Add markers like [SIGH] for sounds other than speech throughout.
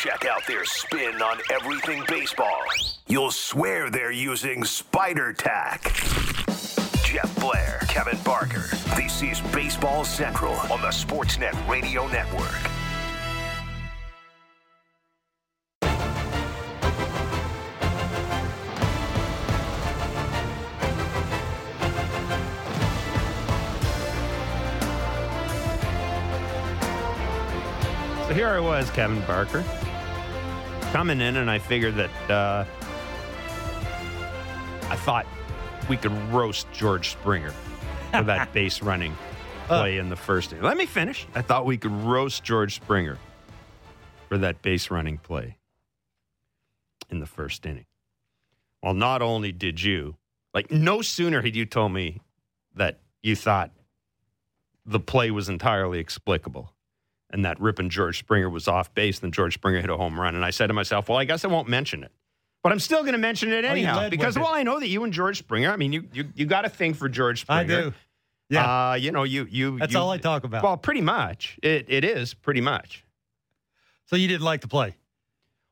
Check out their spin on everything baseball. You'll swear they're using Spider Tack. Jeff Blair, Kevin Barker. This is Baseball Central on the Sportsnet Radio Network. So here I was, Kevin Barker, coming in, and I figured that uh, I thought we could roast George Springer for that [LAUGHS] base running play in the first inning. Let me finish. I thought we could roast George Springer for that base running play in the first inning. Well, not only did you, like, no sooner had you told me that you thought the play was entirely explicable and that ripping George Springer was off base, then George Springer hit a home run. And I said to myself, well, I guess I won't mention it. But I'm still going to mention it Oh, anyhow led because, it. well, I know that you and George Springer. I mean, you you, you got a thing for George Springer. I do. Yeah. Uh, you know, you you. That's you- all I talk about. Well, pretty much. It it is pretty much. so you didn't like the play?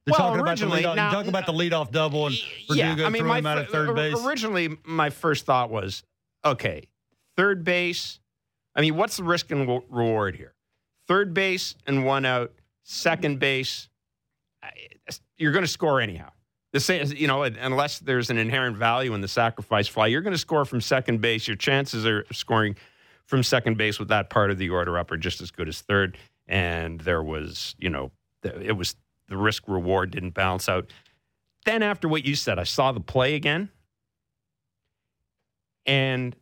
You're Well, talking about the originally- leadoff, now- you're talking about the leadoff double and yeah, Verdugo I mean, threw my him out at third base. Originally, my first thought was, okay, third base. I mean, what's the risk and reward here? Third base and one out. Second base, you're going to score anyhow. The same, you know, unless there's an inherent value in the sacrifice fly, you're going to score from second base. Your chances are scoring from second base with that part of the order up are just as good as third. And there was, you know, it was the risk reward didn't balance out. Then after what you said, I saw the play again, and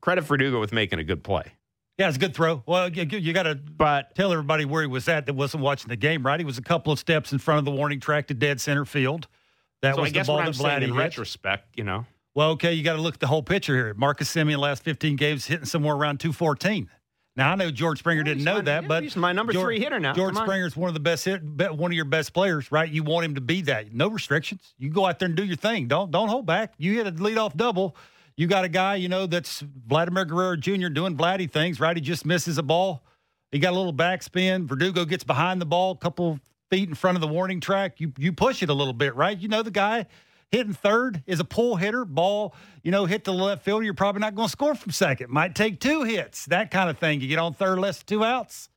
credit Verdugo with making a good play. Yeah, it's a good throw. Well, you, you got to But tell everybody where he was at that wasn't watching the game, right? He was a couple of steps in front of the warning track to dead center field. That so was I guess the ball what I'm that saying in hit. retrospect, you know, Well, okay, you got to look at the whole picture here. Marcus Semien last 15 games hitting somewhere around 214. Now I know George Springer didn't know my- that, yeah, but he's my number George- three hitter now. George Come on. Springer's one of the best hit, one of your best players, right? You want him to be that. No restrictions. You go out there and do your thing. Don't don't hold back. You hit a leadoff double. You got a guy, you know, that's Vladimir Guerrero Jr. doing Vladdy things, right? He just misses a ball. He got a little backspin. Verdugo gets behind the ball, a couple feet in front of the warning track. You you push it a little bit, right? You know the guy hitting third is a pull hitter. Ball, you know, hit the left field. You're probably not going to score from second. Might take two hits, that kind of thing. You get on third, less two outs.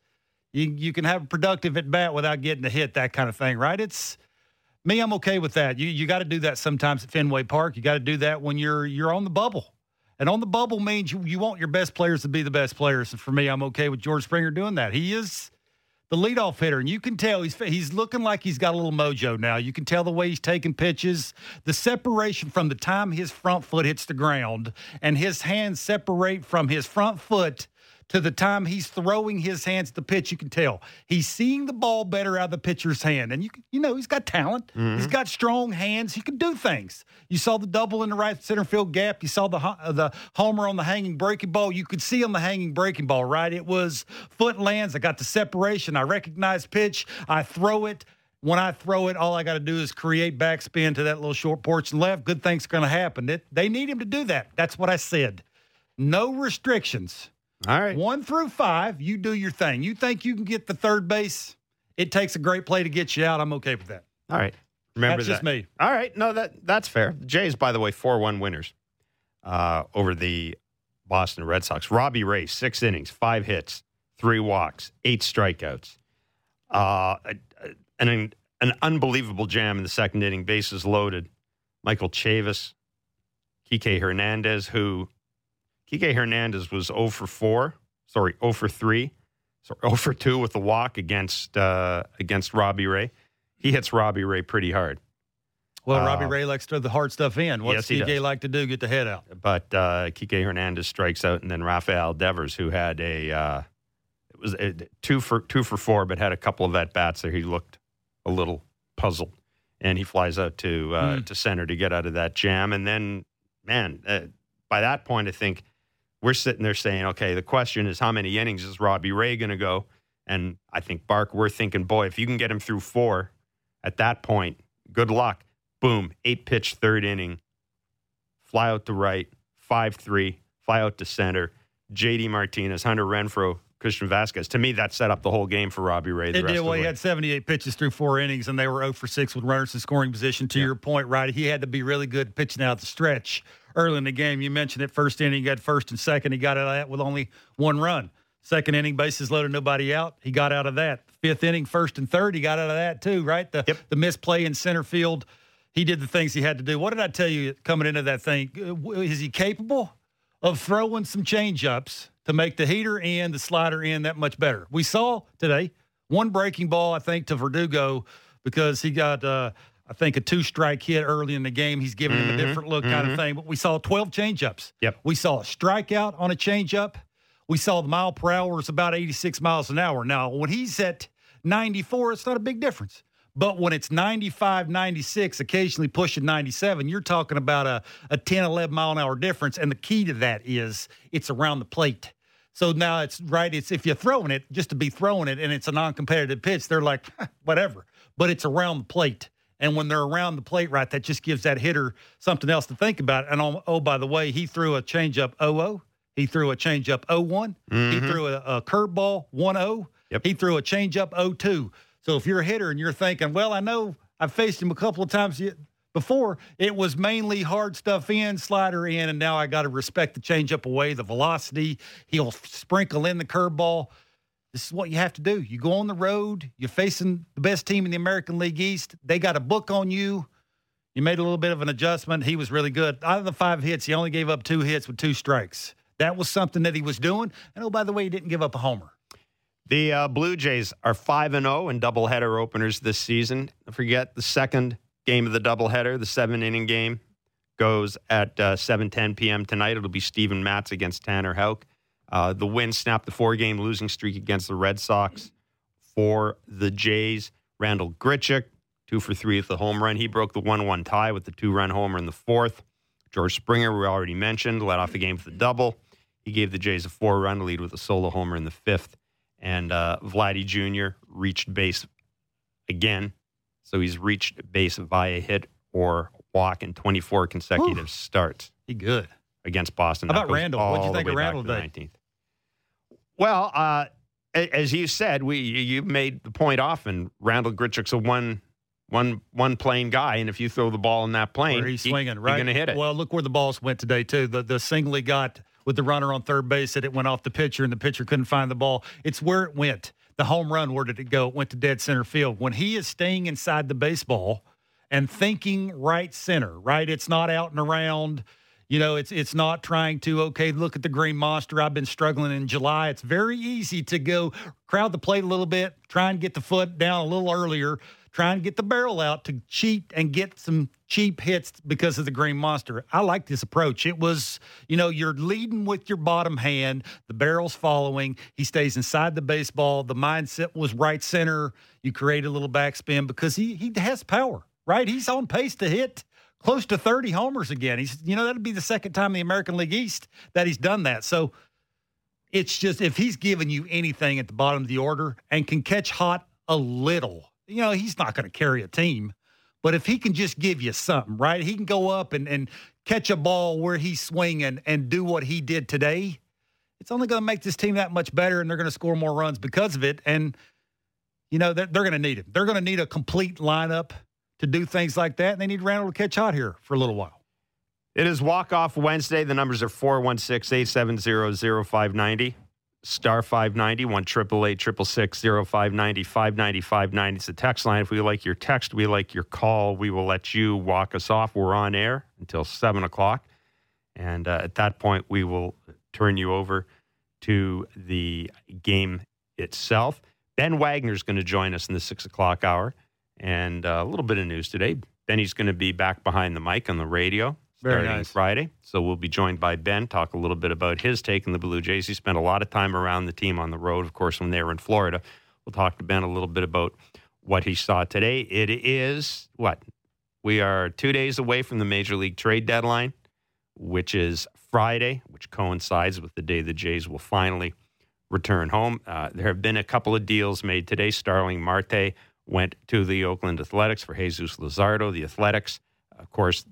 You you can have a productive at bat without getting a hit, that kind of thing, right? It's me. I'm okay with that. You you got to do that sometimes at Fenway Park. You got to do that when you're you're on the bubble. And on the bubble means you, you want your best players to be the best players. And for me, I'm okay with George Springer doing that. He is the leadoff hitter, and you can tell he's he's looking like he's got a little mojo now. You can tell the way he's taking pitches, the separation from the time his front foot hits the ground and his hands separate from his front foot to the time he's throwing his hands at the pitch. You can tell he's seeing the ball better out of the pitcher's hand, and you you know he's got talent. He's got strong hands. He can do things. You saw the double in the right center field gap. You saw the uh, the homer on the hanging breaking ball. You could see on the hanging breaking ball, right? It was foot lands. I got the separation. I recognize pitch. I throw it. When I throw it, all I got to do is create backspin to that little short porch and left. Good things going to happen. It, they need him to do that. That's what I said. No restrictions. All right. One through five, you do your thing. You think you can get the third base? It takes a great play to get you out. I'm okay with that. All right. Remember that. That's that. just me. All right. No, that that's fair. Jays, by the way, four one winners uh, over the Boston Red Sox. Robbie Ray, six innings, five hits, three walks, eight strikeouts. Uh, an an unbelievable jam in the second inning, bases loaded. Michael Chavis, Kike Hernandez, who Kike Hernandez was 0 for 4, sorry, 0 for 3, sorry, 0 [LAUGHS] for 2 with the walk against uh, against Robbie Ray. He hits Robbie Ray pretty hard. Well, Uh, Robbie Ray likes to throw the hard stuff in. What's yes, does. like to do? Get the head out. but uh, Kike Hernandez strikes out, and then Rafael Devers, who had a uh, it was a, two for two for four, but had a couple of at bats there. He looked a little puzzled, and he flies out to uh, Mm. to center to get out of that jam. And then, man, uh, by that point, I think we're sitting there saying, okay, the question is how many innings is Robbie Ray going to go? And I think Bark, we're thinking, boy, if you can get him through four, at that point, good luck. Boom, eight pitch third inning fly out to right, 5 3, fly out to center. JD Martinez, Hunter Renfroe Christian Vázquez. To me, that set up the whole game for Robbie Ray. It did. Well, he had 78 pitches through four innings, and they were 0 for 6 with runners in scoring position. To yeah. your point, right? He had to be really good pitching out the stretch early in the game. You mentioned it. First inning, he got first and second. He got out of that with only one run. Second inning, bases loaded, nobody out. He got out of that. Fifth inning, first and third, he got out of that too, right? The, yep. the misplay in center field. He did the things he had to do. What did I tell you coming into that thing? Uh, is he capable of throwing some change ups to make the heater and the slider in that much better? We saw today one breaking ball, I think, to Verdugo because he got, uh, I think, a two strike hit early in the game. He's giving mm-hmm. him a mm-hmm. different look mm-hmm. kind of thing. But we saw 12 change ups. Yep. We saw a strikeout on a change up we saw the mile per hour is about 86 miles an hour. Now, when he's at 94, it's not a big difference. But when it's 95, 96, occasionally pushing 97, you're talking about a, a 10, 11 mile an hour difference. And the key to that is it's around the plate. So now it's right. It's if you're throwing it just to be throwing it and it's a non competitive pitch, they're like, whatever. But it's around the plate. And when they're around the plate, right, that just gives that hitter something else to think about. And oh, oh by the way, he threw a changeup 0 he threw a changeup 0 one mm-hmm. He threw a, a curveball 1 0. Yep. He threw a changeup 0 2. So if you're a hitter and you're thinking, well, I know I've faced him a couple of times before, it was mainly hard stuff in, slider in, and now I got to respect the changeup away, the velocity. He'll sprinkle in the curveball. This is what you have to do. You go on the road, you're facing the best team in the American League East. They got a book on you. You made a little bit of an adjustment. He was really good. Out of the five hits, he only gave up two hits with two strikes. That was something that he was doing. And oh, by the way, he didn't give up a homer. The uh, Blue Jays are 5 and 0 in doubleheader openers this season. Forget the second game of the doubleheader, the seven inning game, goes at uh, 7:10 p.m. tonight. It'll be Steven Matz against Tanner Houck. Uh, the win snapped the four-game losing streak against the Red Sox for the Jays. Randal Grichuk, two for three with the home run. He broke the 1-1 tie with the two-run homer in the fourth. George Springer, we already mentioned, led off the game with the double. He gave the Jays a four run lead with a solo homer in the fifth. And uh, Vladdy Jr. reached base again. So he's reached base via hit or walk in 24 consecutive Ooh, starts. He good. Against Boston. How about Randal? What'd you think of Randal today? 19th. Well, uh, as you said, we you made the point often. Randal Grichuk's a one one one plane guy, and if you throw the ball in that plane, he's swinging, he, right? You're going to hit it. Well, look where the balls went today too. The the single he got with the runner on third base that it went off the pitcher and the pitcher couldn't find the ball. It's where it went. The home run, where did it go? It went to dead center field. When he is staying inside the baseball and thinking right center, right? It's not out and around. You know, it's it's not trying to okay, look at the green monster. I've been struggling in July. It's very easy to go crowd the plate a little bit, try and get the foot down a little earlier try and get the barrel out to cheat and get some cheap hits because of the green monster. I like this approach. It was, you know, you're leading with your bottom hand, the barrel's following, he stays inside the baseball, the mindset was right center. You create a little backspin because he he has power, right? He's on pace to hit close to 30 homers again. He's you know, that'd be the second time in the American League East that he's done that. So it's just if he's giving you anything at the bottom of the order and can catch hot a little you know, he's not going to carry a team. But if he can just give you something, right? He can go up and, and catch a ball where he's swinging and do what he did today. It's only going to make this team that much better, and they're going to score more runs because of it. And, you know, they're, they're going to need him. They're going to need a complete lineup to do things like that, and they need Randal to catch hot here for a little while. It is walk off Wednesday. The numbers are 416 870 0590 star 590, 1 888 0590 590 590. It's the text line. If we like your text, we like your call. We will let you walk us off. We're on air until 7 o'clock. And uh, at that point, we will turn you over to the game itself. Ben Wagner is going to join us in the 6 o'clock hour. And uh, a little bit of news today. Benny's going to be back behind the mic on the radio very starting nice. Friday. So we'll be joined by Ben, talk a little bit about his take in the Blue Jays. He spent a lot of time around the team on the road, of course, when they were in Florida. We'll talk to Ben a little bit about what he saw today. It is what? We are two days away from the Major League trade deadline, which is Friday, which coincides with the day the Jays will finally return home. Uh, there have been a couple of deals made today. Starling Marte went to the Oakland Athletics for Jesus Luzardo. The Athletics, of course,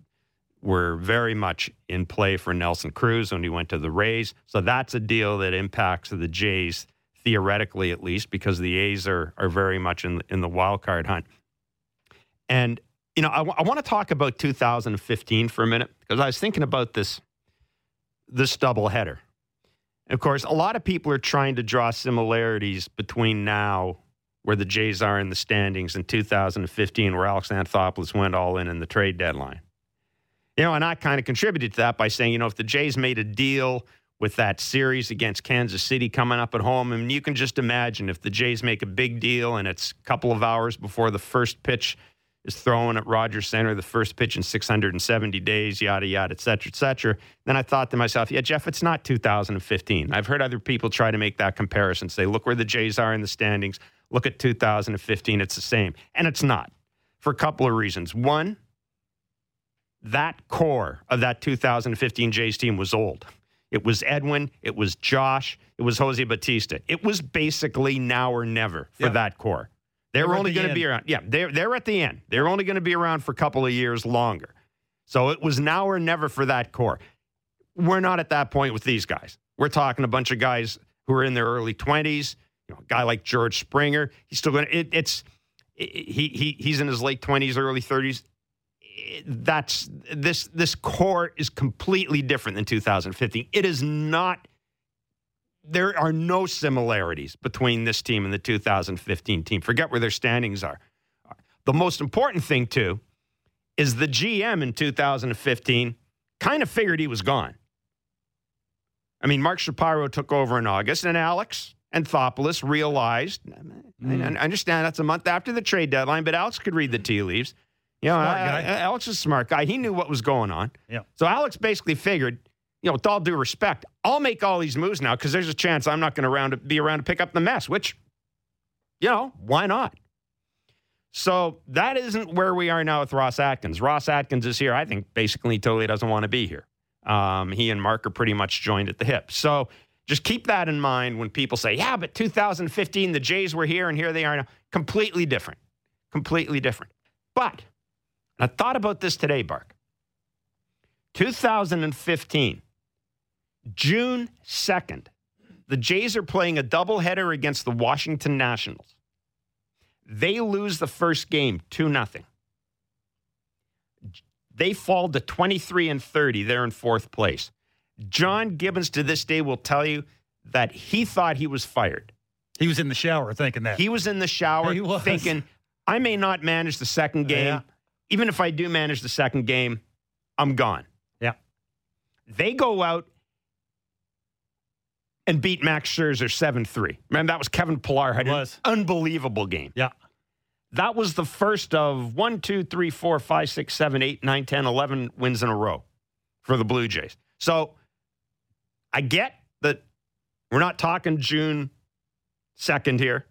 were very much in play for Nelson Cruz when he went to the Rays. So that's a deal that impacts the Jays theoretically at least, because the A's are are very much in in the wild card hunt. And you know, I, w- I want to talk about 2015 for a minute because I was thinking about this this doubleheader. And of course, a lot of people are trying to draw similarities between now, where the Jays are in the standings, in 2015, where Alex Anthopoulos went all in in the trade deadline. You know, and I kind of contributed to that by saying, you know, if the Jays made a deal with that series against Kansas City coming up at home, and you can just imagine if the Jays make a big deal and it's a couple of hours before the first pitch is thrown at Rogers Center, the first pitch in 670 days, yada, yada, et cetera, et cetera. Then I thought to myself, yeah, Jeff, it's not 2015. I've heard other people try to make that comparison, say, look where the Jays are in the standings, look at 2015, it's the same. And it's not for a couple of reasons. One, that core of that 2015 Jays team was old. It was Edwin, it was Josh, it was Jose Bautista. It was basically now or never for Yeah. that core. They're They were at only going to be around. Yeah, they're they're at the end. They're only going to be around for a couple of years longer. So it was now or never for that core. We're not at that point with these guys. We're talking a bunch of guys who are in their early 20s. You know, a guy like George Springer, he's still going to it, it's he he he's in his late 20s, early 30s. That's this this core is completely different than 2015. It is not there are no similarities between this team and the 2015 team. Forget where their standings are. The most important thing, too, is the GM in 2015 kind of figured he was gone. I mean, Mark Shapiro took over in August, and Alex Anthopoulos realized, I mm. I understand that's a month after the trade deadline, but Alex could read the tea leaves. You know, Smart I- guy. I- Alex is a smart guy. He knew what was going on. Yeah. So Alex basically figured, you know, with all due respect, I'll make all these moves now because there's a chance I'm not going to be around to pick up the mess. Which, you know, why not? So that isn't where we are now with Ross Atkins. Ross Atkins is here. I think basically totally doesn't want to be here. Um, he and Mark are pretty much joined at the hip. So just keep that in mind when people say, "Yeah, but 2015 the Jays were here and here they are now." Completely different. Completely different. But I thought about this today, Bark. 2015, June 2nd, the Jays are playing a doubleheader against the Washington Nationals. They lose the first game 2 0. They fall to 23 and 30. They're in fourth place. John Gibbons to this day will tell you that he thought he was fired. He was in the shower thinking that. He was in the shower thinking, I may not manage the second game. Yeah. Even if I do manage the second game, I'm gone. Yeah. They go out and beat Max Scherzer 7 3. Man, that was Kevin Pillar had an unbelievable game. yeah. That was the first of 1, 2, 3, 4, 5, 6, 7, 8, 9, 10, 11 wins in a row for the Blue Jays. So I get that we're not talking June 2nd here.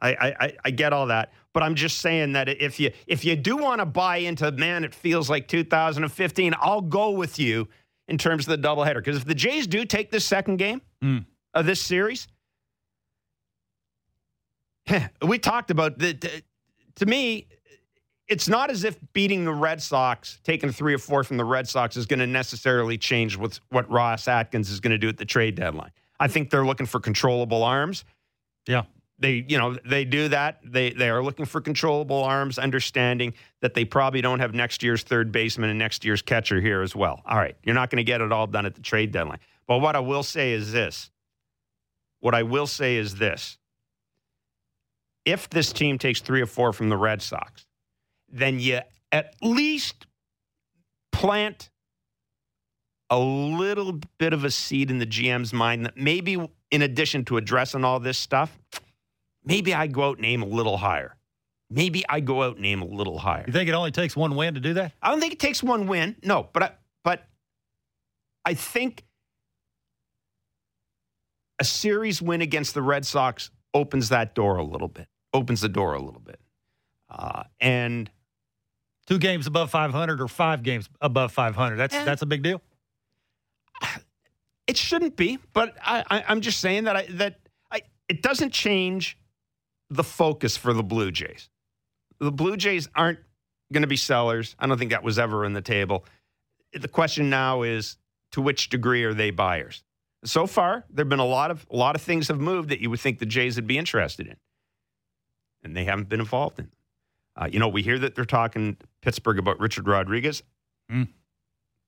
I, I, I- I get all that. But I'm just saying that if you if you do want to buy into man, it feels like 2015, I'll go with you in terms of the doubleheader. Because if the Jays do take this second game Mm. of this series, we talked about the, the- to me, it's not as if beating the Red Sox, taking three or four from the Red Sox, is going to necessarily change what Ross Atkins is going to do at the trade deadline. I think they're looking for controllable arms. Yeah. They, you know, they do that. They they are looking for controllable arms, understanding that they probably don't have next year's third baseman and next year's catcher here as well. All right, you're not going to get it all done at the trade deadline. But what I will say is this. What I will say is this. If this team takes three or four from the Red Sox, then you at least plant a little bit of a seed in the GM's mind that maybe, in addition to addressing all this stuff, maybe I go out and aim a little higher. Maybe I go out and aim a little higher. You think it only takes one win to do that? I don't think it takes one win. No, but I, but I think a series win against the Red Sox opens that door a little bit. Opens the door a little bit. Uh, and Two games above 500 or five games above 500. That's Eh. that's a big deal. it shouldn't be, but I, I, I'm just saying that I, that I, it doesn't change the focus for the Blue Jays. The Blue Jays aren't going to be sellers. I don't think that was ever in the table. The question now is to which degree are they buyers? So far, there've been a lot of a lot of things have moved that you would think the Jays would be interested in, and they haven't been involved in. Uh, you know, we hear that they're talking Pittsburgh about Richard Rodriguez. Mm.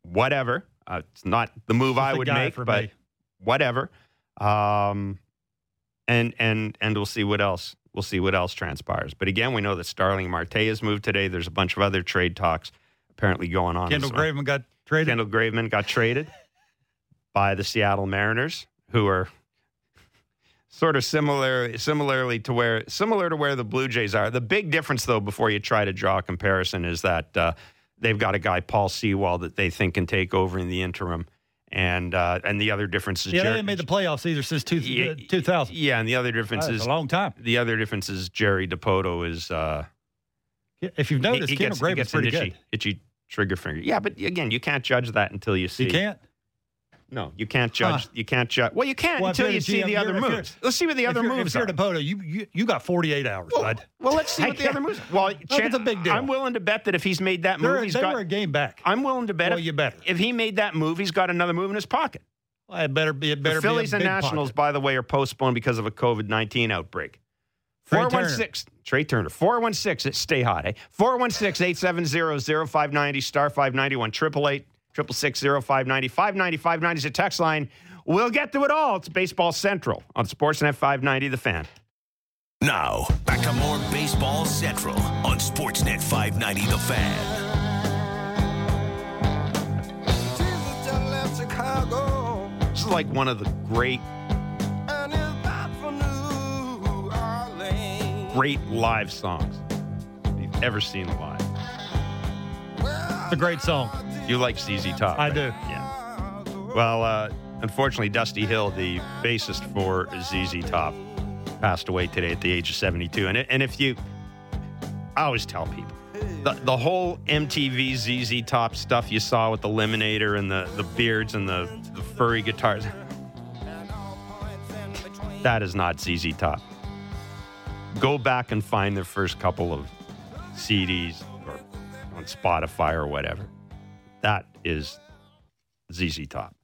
Whatever. Uh, it's not the move I would make, but me. whatever. Um, and and and we'll see what else we'll see what else transpires. But again, we know that Starling Marte has moved today. There's a bunch of other trade talks apparently going on. Kendall well. Graveman got traded. Kendall Graveman got traded by the Seattle Mariners, who are sort of similar, similarly to where similar to where the Blue Jays are. The big difference, though, before you try to draw a comparison, is that uh, they've got a guy Paul Sewald that they think can take over in the interim, and uh, and the other difference is yeah, they Jerry- haven't made the playoffs either since two, Yeah, uh, 2000. Yeah, and the other difference is a long time. the other difference is Jerry Dipoto is uh, If you've noticed, he, he Kendall gets, he gets pretty itchy, good. itchy trigger finger. Yeah, but again, you can't judge that until you see. You can't. No, you can't judge. Huh. You can't judge. Well, you can't Well, until you're see GM, the other you're- if you're- moves. Let's see what the other if you're, moves if you're are. Dipoto, you, you you got 48 hours, well, bud. well, let's see I what the other [LAUGHS] moves. Well, it's a big deal. I'm willing to bet that if he's made that They're, move, he's they got. were a game back. I'm willing to bet Well, if, you better. if he made that move, he's got another move in his pocket. Well, it better be. It better the Phillies and Nationals, pocket. by the way, are postponed because of a COVID 19 outbreak. 416, Trea Turner, 416, stay hot, eh? 416 870 0590, star 591, 888 666 0590, 590 590 is a text line. We'll get to it all. It's Baseball Central on Sportsnet 590, The Fan. Now, back to more Baseball Central on Sportsnet 590 The Fan. This is like one of the great, great live songs you've ever seen live. It's a great song. You like ZZ Top? I right? do. Yeah. Well, uh, unfortunately, Dusty Hill, the bassist for ZZ Top, passed away today at the age of 72. And, and if you, I always tell people, the, the whole MTV ZZ Top stuff you saw with the Eliminator and the, the beards and the, the furry guitars, [LAUGHS] that is not ZZ Top. Go back and find their first couple of CDs or on Spotify or whatever. That is ZZ Top.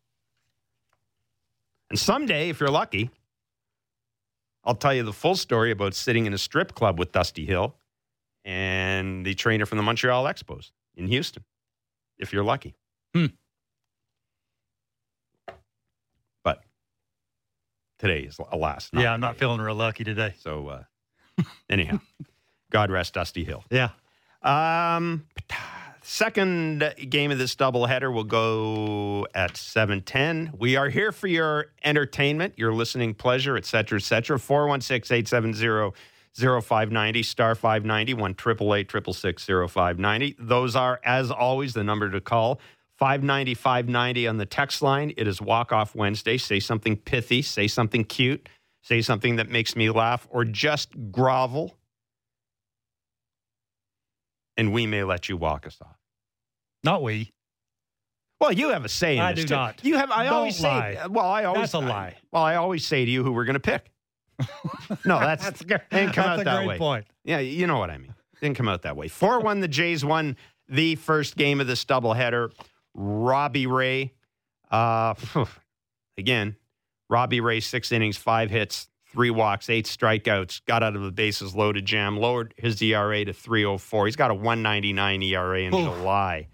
And someday, if you're lucky, I'll tell you the full story about sitting in a strip club with Dusty Hill and the trainer from the Montreal Expos in Houston, if you're lucky. Hmm. But today is, alas, yeah, I'm not today. feeling real lucky today. So, uh, anyhow, [LAUGHS] God rest Dusty Hill. Yeah. Um, second game of this doubleheader will go at 710. We are here for your entertainment, your listening pleasure, et cetera, et cetera. 416-870-0590, star 590, 1 590 Those are, as always, the number to call. 590 590 on the text line. It is Walk Off Wednesday. Say something pithy, say something cute, say something that makes me laugh, or just grovel and we may let you walk us off. Not we. Well, you have a say in I this do too. not. You have. I Don't always lie. say. Well, I always. That's a lie. well, I always say to you who we're going to pick. no, [LAUGHS] that's, That's good, didn't come that's out a that great way. point. Yeah, you know what I mean. Didn't come out that way. Four one. The Jays won the first game of this doubleheader. Robbie Ray, uh, [LAUGHS] again, Robbie Ray six innings, five hits, three walks, eight strikeouts. Got out of the bases loaded jam. Lowered his ERA to three oh four. He's got a one ninety nine ERA in Oof. July.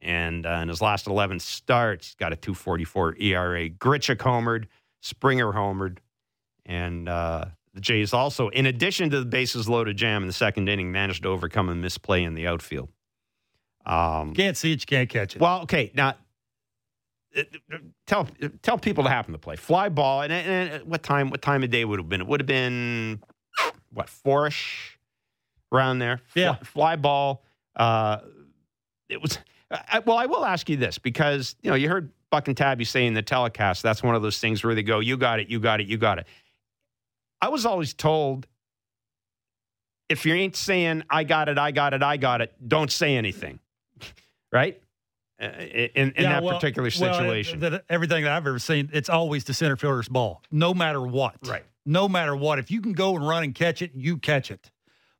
And uh, in his last 11 starts, he's got a 244 ERA. Grichuk homered, Springer homered. And uh, the Jays also, in addition to the bases loaded jam in the second inning, managed to overcome a misplay in the outfield. Um, Can't see it, you can't catch it. well, okay, now tell tell people to happen to play fly ball. And, and what time? What time of day would have been? It would have been what fourish around there. Fly, Yeah. fly ball. Uh, it was. I, well, I will ask you this because you know you heard Buck and Tabby saying the telecast. That's one of those things where they go, "You got it, you got it, you got it." I was always told if you ain't saying "I got it, I got it, I got it," don't say anything, [LAUGHS] right? In, in Yeah, that well- particular well, situation, that- everything that I've ever seen, it's always the center fielder's ball, no matter what. Right. No matter what. If you can go and run and catch it, you catch it.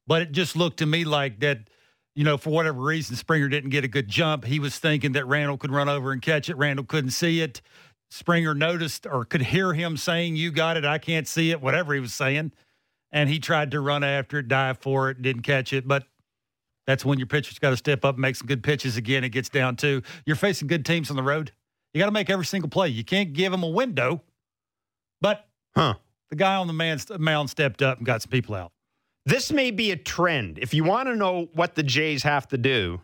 But it just looked to me like that, you know, for whatever reason, Springer didn't get a good jump. He was thinking that Randal could run over and catch it. Randal couldn't see it. Springer noticed or could hear him saying, You got it, I can't see it, whatever he was saying. And he tried to run after it, dive for it, didn't catch it. But that's when your pitcher's got to step up and make some good pitches again. It gets down to you're facing good teams on the road. You got to make every single play. You can't give them a window. But Huh. the guy on the man's, mound stepped up and got some people out. This may be a trend. If you want to know what the Jays have to do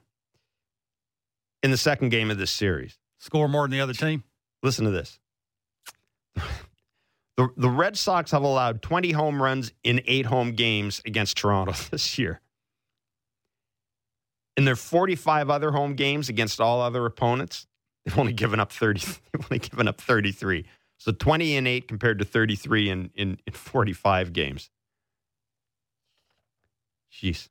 in the second game of this series, Score more than the other team. listen to this. [LAUGHS] The, the Red Sox have allowed 20 home runs in eight home games against Toronto [LAUGHS] this year. In their 45 other home games against all other opponents, [LAUGHS] they've only given up 30. [LAUGHS] They've only given up 33. So 20 and 8 compared to 33 in, in, in 45 games. Jeez.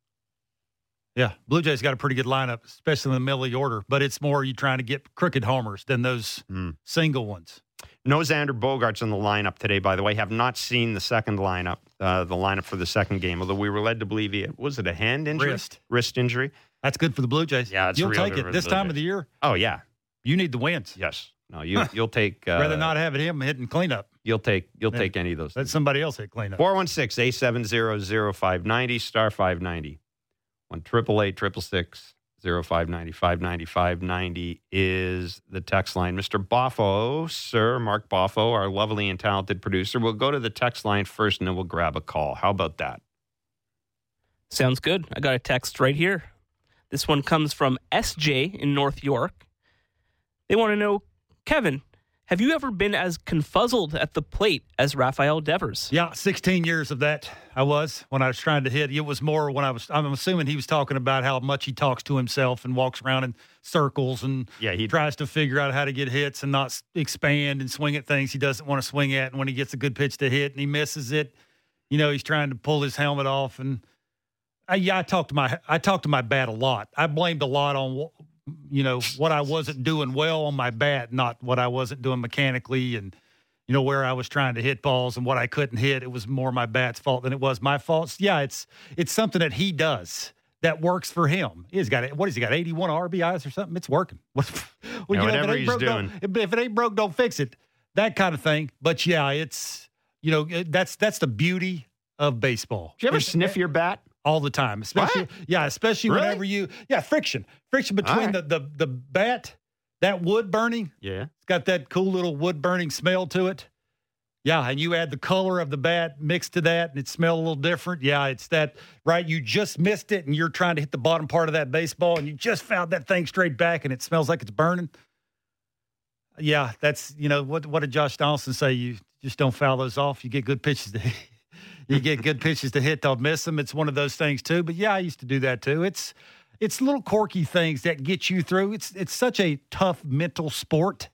Yeah, Blue Jays got a pretty good lineup, especially in the middle of the order. But it's more you trying to get crooked homers than those Mm. single ones. No Xander Bogaerts in the lineup today, by the way. Have not seen the second lineup, uh, the lineup for the second game, although we were led to believe he was it a hand injury? Wrist. Wrist injury? That's good for the Blue Jays. Yeah, it's you'll real take good it this the Blue time of the year. Oh yeah. You need the wins. Yes. No, you you'll take [LAUGHS] uh, Rather not have it him hitting cleanup. you'll take you'll take any of those. Let somebody else hit cleanup. 416 870 0590 star 590. 1 888 0590 590 590 is the text line. Mr. Boffo, sir, Mark Boffo, our lovely and talented producer. We'll go to the text line first and then we'll grab a call. How about that? Sounds good. I got a text right here. This one comes from SJ in North York. They want to know, Kevin, have you ever been as confuzzled at the plate as Rafael Devers? Yeah, 16 years of that I was when I was trying to hit. It was more when I was, I'm assuming he was talking about how much he talks to himself and walks around in circles and Yeah, he tries to figure out how to get hits and not expand and swing at things he doesn't want to swing at. And when he gets a good pitch to hit and he misses it, you know, he's trying to pull his helmet off. And I, yeah, I talked to my, I talked to my bat a lot. I blamed a lot on, you know, what I wasn't doing well on my bat, not what I wasn't doing mechanically and, you know, where I was trying to hit balls and what I couldn't hit. It was more my bat's fault than it was my fault. Yeah, it's it's something that he does that works for him. He's got what has he got? Eighty one RBIs or something. It's working. [LAUGHS] Well, you know, if it whatever ain't he's broke, don't- doing. if, it ain't broke, don't fix it. That kind of thing. But yeah, it's you know that's that's the beauty of baseball. Did you ever It's- sniff eh, your bat? All the time, especially yeah, especially Really? whenever you yeah friction friction between right. the, the the bat that wood burning Yeah. it's got that cool little wood burning smell to it. Yeah, and you add the color of the bat mixed to that, and it smells a little different. Yeah, it's that right. You just missed it, and you're trying to hit the bottom part of that baseball, and you just found that thing straight back, and it smells like it's burning. Yeah, that's you know what what did Josh Donaldson say? You just don't foul those off. You get good pitches [LAUGHS] to hit. You get good pitches to hit. Don't miss them. It's one of those things too. But yeah, I used to do that too. It's it's little quirky things that get you through. It's it's such a tough mental sport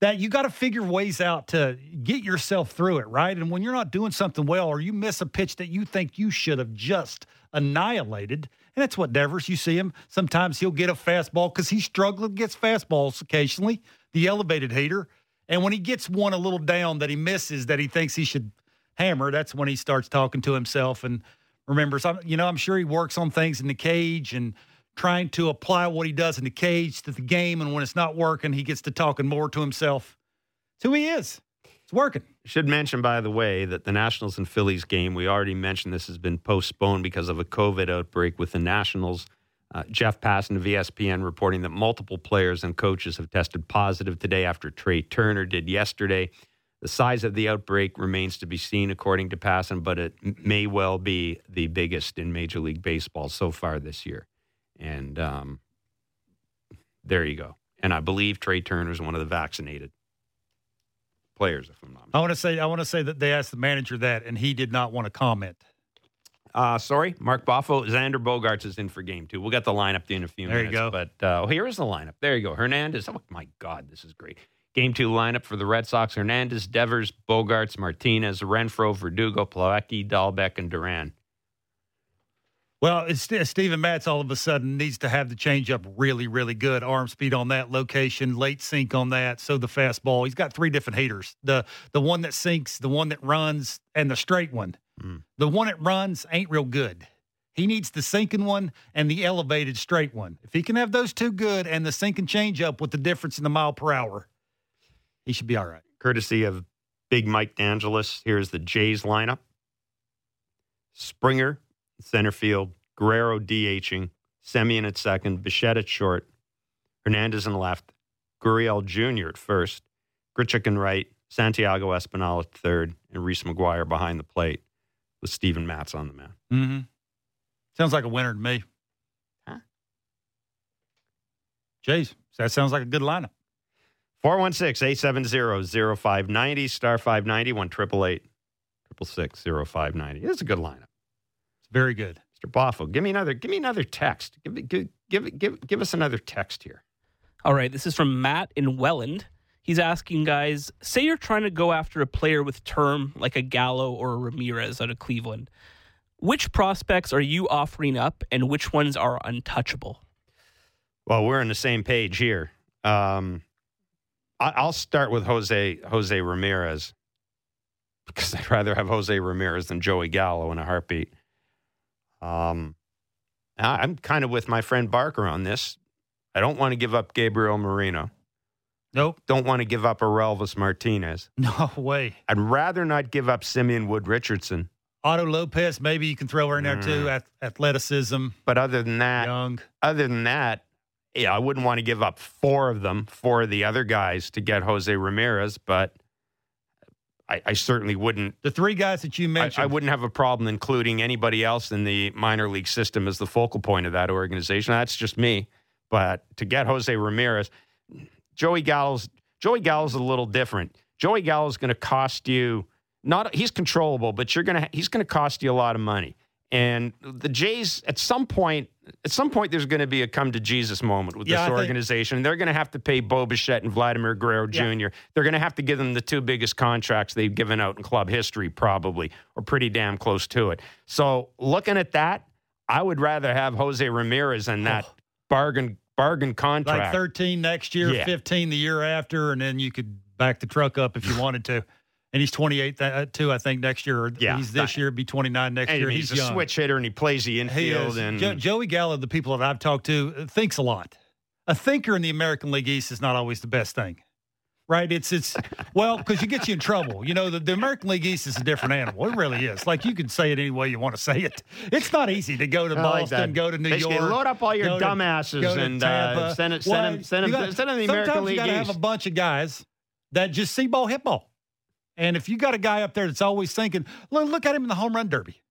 that you got to figure ways out to get yourself through it, right? And when you're not doing something well or you miss a pitch that you think you should have just annihilated, and that's what Devers, you see him. Sometimes he'll get a fastball because he's struggling gets fastballs occasionally, the elevated hater. And when he gets one a little down that he misses that he thinks he should hammer, that's when he starts talking to himself and remembers, I'm, you know, I'm sure he works on things in the cage and trying to apply what he does in the cage to the game. And when it's not working, he gets to talking more to himself. It's who he is. It's working. Should mention, by the way, that the Nationals and Phillies game, we already mentioned this has been postponed because of a COVID outbreak with the Nationals. Uh, Jeff Passan of ESPN reporting that multiple players and coaches have tested positive today after Trea Turner did yesterday. The size of the outbreak remains to be seen, according to Passan, but it may well be the biggest in Major League Baseball so far this year. And um, there you go. And I believe Trea Turner is one of the vaccinated players, if I'm not mistaken. I want to say I want to say that they asked the manager that, and he did not want to comment. Uh, sorry, Mark Boffo. Xander Bogaerts is in for game two. We'll get the lineup in a few minutes. There you go. But uh, oh, here is the lineup. There you go. Hernandez. Oh, my God, this is great. Game two lineup for the Red Sox Hernandez, Devers, Bogaerts, Martinez, Renfroe, Verdugo, Plawecki, Dalbec, and Duran. Well, it's, Steven Matz all of a sudden needs to have the changeup really, really good. Arm speed on that location, late sink on that. So the fastball. He's got three different haters. The the one that sinks, the one that runs, and the straight one. Mm. The one that runs ain't real good. He needs the sinking one and the elevated straight one. If he can have those two good and the sinking changeup with the difference in the mile per hour, He should be all right. Courtesy of Big Mike D'Angelis, here's the Jays lineup Springer, center field, Guerrero DHing, Semien at second, Bichette at short, Hernandez in left, Gurriel Jr. at first, Grichuk in right, Santiago Espinal at third, and Reese McGuire behind the plate with Steven Matz on the mound. Mm-hmm. Sounds like a winner to me. Huh? Jays, that sounds like a good lineup. 416 870 0590, star 590, 1 888 0590. It's a good lineup. It's very good. Mr. Boffo, give me another give me another text. Give, me- give, give, give, give us another text here. All right, this is from Matt in Welland. He's asking guys, say you're trying to go after a player with term like a Gallo or a Ramirez out of Cleveland. Which prospects are you offering up and which ones are untouchable? Well, we're on the same page here. Um, I, I'll start with Jose Jose Ramirez because I'd rather have Jose Ramirez than Joey Gallo in a heartbeat. Um, I'm kind of with my friend Barker on this. I don't want to give up Gabriel Moreno. Nope. Don't want to give up Orelvis Martinez. [LAUGHS] No way. I'd rather not give up Simeon Wood Richardson. Otto Lopez, maybe you can throw her in there too. Mm. Ath- athleticism, But other than that, young. other than that, yeah, I wouldn't want to give up four of them, for the other guys to get Jose Ramirez, but I, I certainly wouldn't. The three guys that you I, mentioned. I wouldn't have a problem including anybody else in the minor league system as the focal point of that organization. That's just me. But to get Jose Ramirez, Joey Gallo's Joey Gallo's a little different. Joey Gallo's going to cost you not he's controllable, but you're going to he's going to cost you a lot of money. And the Jays at some point at some point there's going to be a come to Jesus moment with Yeah, I this think- organization. They're going to have to pay Bo Bichette and Vladimir Guerrero Jr. Yeah. They're going to have to give them the two biggest contracts they've given out in club history, probably, or pretty damn close to it. So looking at that, I would rather have Jose Ramirez than that [SIGHS] bargain bargain contract. like 13 next year, Yeah. 15 the year after, and then you could back the truck up if you wanted to. And he's 28 th- uh, too, I think, next year. Or Yeah. he's this year, be 29 next and year. he's, He's, a young. switch hitter and he plays the He infield and Jo- Joey Gallo, the people that I've talked to, uh, thinks a lot. A thinker in the American League East is not always the best thing, right? It's it's well because you get you in trouble. You know, the, the American League East is a different animal. It really is. Like you can say it any way you want to say it. It's not easy to go to I like Boston, that. go to New Basically, York, load up all your dumbasses and uh, send it, Well, send them, send them, got- send them to the American League East. Sometimes you got to have a bunch of guys that just see ball, hit ball. And if you got a guy up there that's always thinking, look, look at him in the home run derby.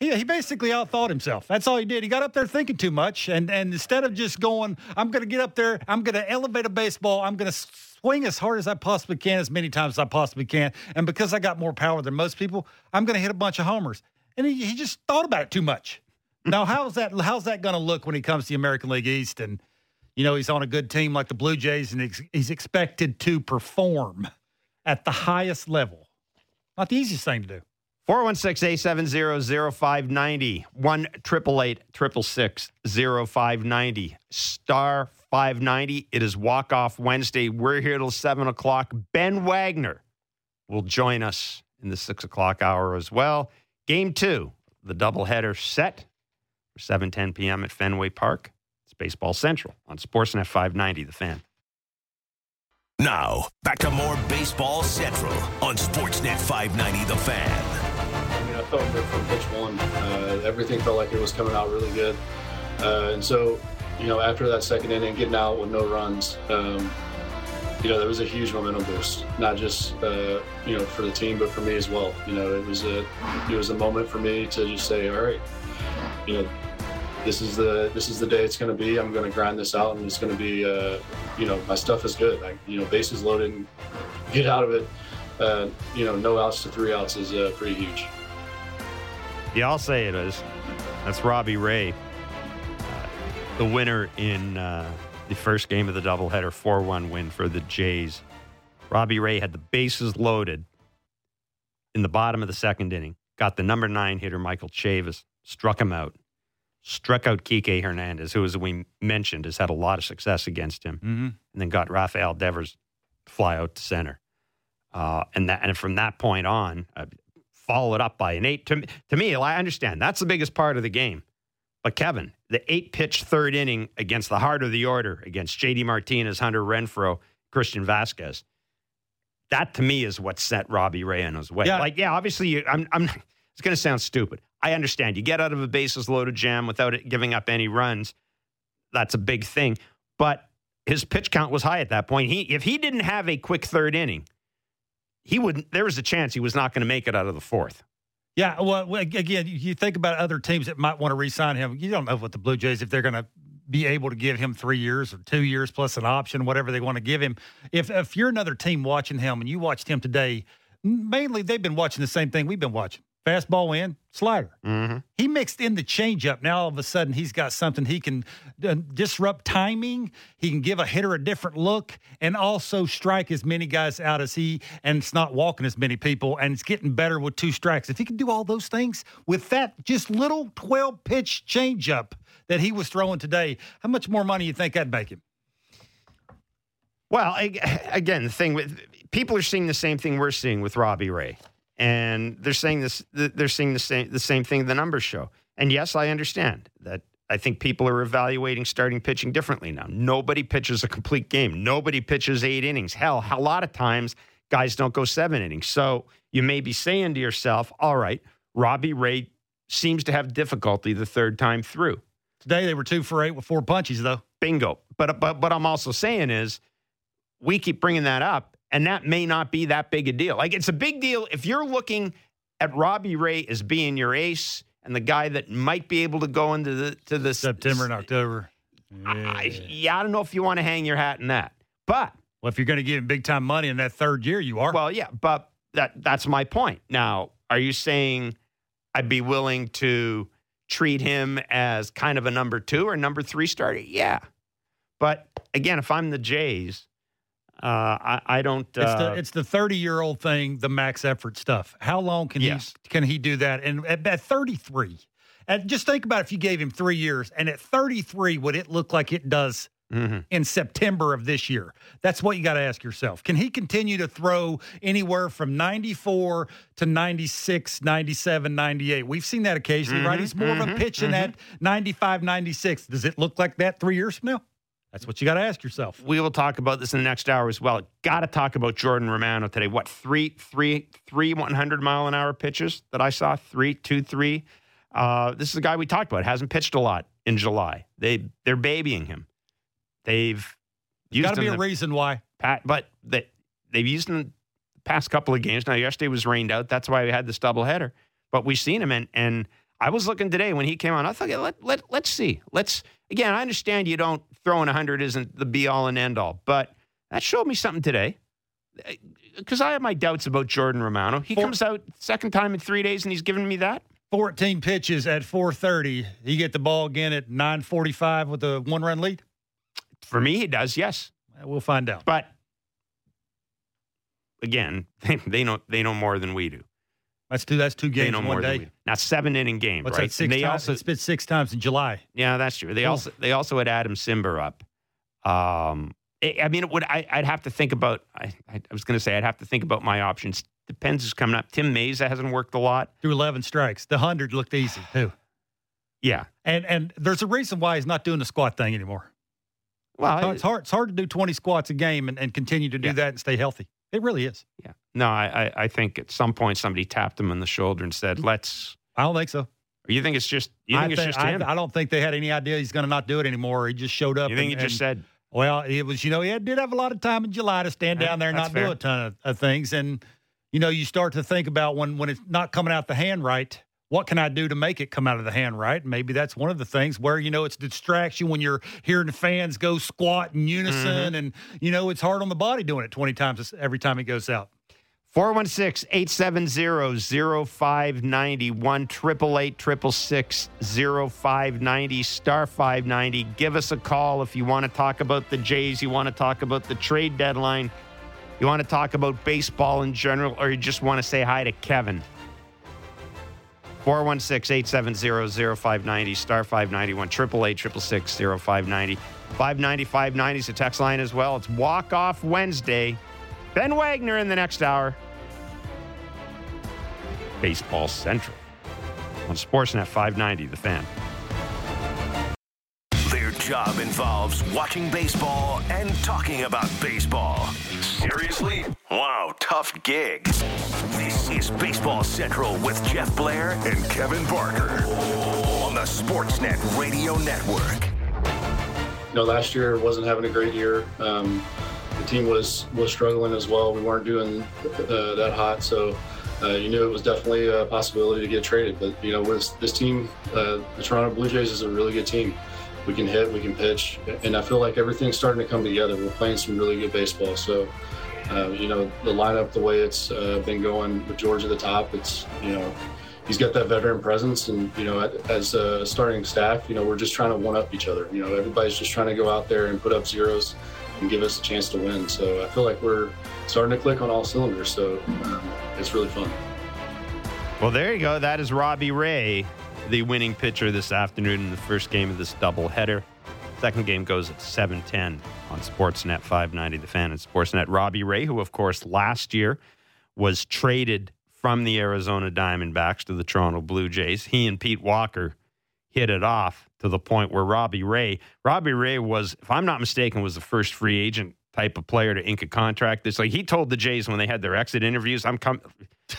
He, he basically outthought himself. That's all he did. He got up there thinking too much. And, and instead of just going, I'm going to get up there, I'm going to elevate a baseball, I'm going to swing as hard as I possibly can, as many times as I possibly can. And because I got more power than most people, I'm going to hit a bunch of homers. And he, he just thought about it too much. [LAUGHS] now, how's that, how's that going to look when he comes to the American League East? And, you know, he's on a good team like the Blue Jays and he's, he's expected to perform at the highest level. Not the easiest thing to do. 416 870 0590 1 888 0590 star 590. It is walk off Wednesday. We're here till 7 o'clock. Ben Wagner will join us in the 6 o'clock hour as well. Game two, the doubleheader set for 7:10 p.m. at Fenway Park. It's Baseball Central on Sportsnet 590, the fan. Now, back to more Baseball Central on Sportsnet 590 The Fan. I mean, I felt good from pitch one. Uh, everything felt like it was coming out really good. Uh, and so, you know, after that second inning, getting out with no runs, um, you know, there was a huge momentum boost, not just, uh, you know, for the team, but for me as well. You know, it was a, it was a moment for me to just say, all right, you know, this is the this is the day it's going to be. I'm going to grind this out, and it's going to be, uh, you know, my stuff is good. I, you know, bases loaded, and get out of it. Uh, you know, no outs to three outs is uh, pretty huge. Yeah, I'll say it is. That's Robbie Ray, uh, the winner in uh, the first game of the doubleheader, 4 1 win for the Jays. Robbie Ray had the bases loaded in the bottom of the second inning, got the number nine hitter, Michael Chavis, struck him out, struck out Kike Hernandez, who, as we mentioned, has had a lot of success against him, Mm-hmm. and then got Rafael Devers fly out to center. Uh, and that, and from that point on, uh, followed up by an eight. To, to me, I understand that's the biggest part of the game. But Kevin, the eight pitch third inning against the heart of the order against JD Martinez, Hunter Renfroe, Christian Vázquez, That to me is what set Robbie Ray on his way. Yeah. Like, yeah, obviously, you, I'm, I'm. It's going to sound stupid. I understand. You get out of a bases loaded jam without it giving up any runs. That's a big thing. But his pitch count was high at that point. He, if he didn't have a quick third inning, he wouldn't. There was a chance he was not going to make it out of the fourth. Yeah, well, well, again, you think about other teams that might want to re-sign him. You don't know what the Blue Jays if they're going to be able to give him three years or two years plus an option, whatever they want to give him. If if you're another team watching him and you watched him today, mainly they've been watching the same thing we've been watching: fastball in, slider. Mm-hmm. He mixed in the changeup. Now all of a sudden he's got something he can uh, disrupt timing. He can give a hitter a different look, and also strike as many guys out as he. And it's not walking as many people, and it's getting better with two strikes. If he can do all those things with that just little twelve pitch changeup that he was throwing today, how much more money you think that'd make him? Well, ag- [LAUGHS] again, the thing with people are seeing the same thing we're seeing with Robbie Ray, and they're saying this. They're seeing the same the same thing the numbers show. And yes, I understand that. I think people are evaluating starting pitching differently now. Nobody pitches a complete game. Nobody pitches eight innings. Hell, a lot of times guys don't go seven innings. So you may be saying to yourself, "All right, Robbie Ray seems to have difficulty the third time through." Today they were two for eight with four punches, though. Bingo. But but what I'm also saying is we keep bringing that up, and that may not be that big a deal. Like it's a big deal if you're looking at Robbie Ray as being your ace and the guy that might be able to go into the to the September and October. I, yeah, I don't know if you want to hang your hat in that, but Well, if you're going to give him big time money in that third year, you are. well, yeah, but that that's my point. Now, are you saying I'd be willing to treat him as kind of a number two or number three starter? Yeah, but again, if I'm the Jays, uh, I, I don't. It's Uh, the it's the thirty year old thing, the max effort stuff. How long can Yes. he can he do that? And at, at thirty three, and just think about if you gave him three years, and at thirty three, would it look like it does mhm. in September of this year? That's what you got to ask yourself. Can he continue to throw anywhere from 94 to 96, 97, 98? We've seen that occasionally, right? Mhm, He's more of a mhm, pitch in that 95, 96. Does it look like that three years from now? That's what you got to ask yourself. We will talk about this in the next hour as well. Got to talk about Jordan Romano today. What three, three, three 100 mile an hour pitches that I saw? Three, two, three. Uh, this is a guy we talked about. Hasn't pitched a lot in July. They they're babying him. They've used Got to be a the reason why. pat, but they they've used him the past couple of games. Now yesterday was rained out. That's why we had this doubleheader. But we've seen him, and and I was looking today when he came on. I thought, yeah, let let let's see. Let's again. I understand you don't throwing hundred isn't the be all and end all, but that showed me something today. Uh, because I have my doubts about Jordan Romano. He For- comes out second time in three days, and he's giving me that. 14 pitches at 4:30. He get the ball again at 9:45 with a one-run lead. For me, he does. Yes, We'll find out. but again, they, [LAUGHS] they know they know more than we do. That's two. That's two games in more one day. Now seven inning game, What's right? that? And they times. also it's been six times in July. Yeah, that's true. They Cool. also they also had Adam Cimber up. Um, I I mean, it would I, I'd have to think about. I, I was going to say I'd have to think about my options. Depends who's coming up. Tim Mayza hasn't worked a lot. Through 11 strikes. The hundred looked easy too. Yeah. And and there's a reason why he's not doing the squat thing anymore. Well, it's hard. It's hard to do 20 squats a game and, and continue to do Yeah. that and stay healthy. It really is. yeah. No, I, I I think at some point somebody tapped him on the shoulder and said, "Let's." I don't think so. Or you think it's just you think I it's thi- just I, him? I don't think they had any idea he's going to not do it anymore. He just showed up. you think and, he just and- said, Well, it was, you know, he had, did have a lot of time in July to stand Yeah, down there and not do a ton of, of things. And, you know, you start to think about when, when it's not coming out the hand right, what can I do to make it come out of the hand right? Maybe that's one of the things where, you know, it's distraction when you're hearing the fans go squat in unison Mm-hmm. and, you know, it's hard on the body doing it 20 times every time he goes out. 416 870 0590 1 888 0590 star 590. Give us a call if you want to talk about the Jays, you want to talk about the trade deadline, you want to talk about baseball in general, or you just want to say hi to Kevin. 416 870 0590 star 591 888 0590 590 590 is the text line as well. It's walk off Wednesday. Ben Wagner in the next hour. Baseball Central on Sportsnet 590, the fan. Their job involves watching baseball and talking about baseball. Seriously? Wow, tough gig. This is Baseball Central with Jeff Blair and Kevin Barker on the Sportsnet Radio Network. You know, last year wasn't having a great year. Um, the team was was struggling as well. We weren't doing uh, that hot, so uh, you knew it was definitely a possibility to get traded. But you know, with this team, uh, the Toronto Blue Jays is a really good team. We can hit, we can pitch, and I feel like everything's starting to come together. We're playing some really good baseball. So, uh, you know, the lineup, the way it's uh, been going with George at the top, it's you know, he's got that veteran presence, and you know, as a starting staff, you know, we're just trying to one up each other. You know, everybody's just trying to go out there and put up zeros and give us a chance to win. So I feel like we're starting to click on all cylinders. So um, it's really fun. Well, there you go. That is Robbie Ray, the winning pitcher this afternoon in the first game of this doubleheader. Second game goes at 7:10 on Sportsnet 590 The Fan and Sportsnet. Robbie Ray, who of course last year was traded from the Arizona Diamondbacks to the Toronto Blue Jays. He and Pete Walker hit it off to the point where Robbie Ray, Robbie Ray was, if I'm not mistaken, was the first free agent type of player to ink a contract. It's like he told the Jays when they had their exit interviews, "I'm coming."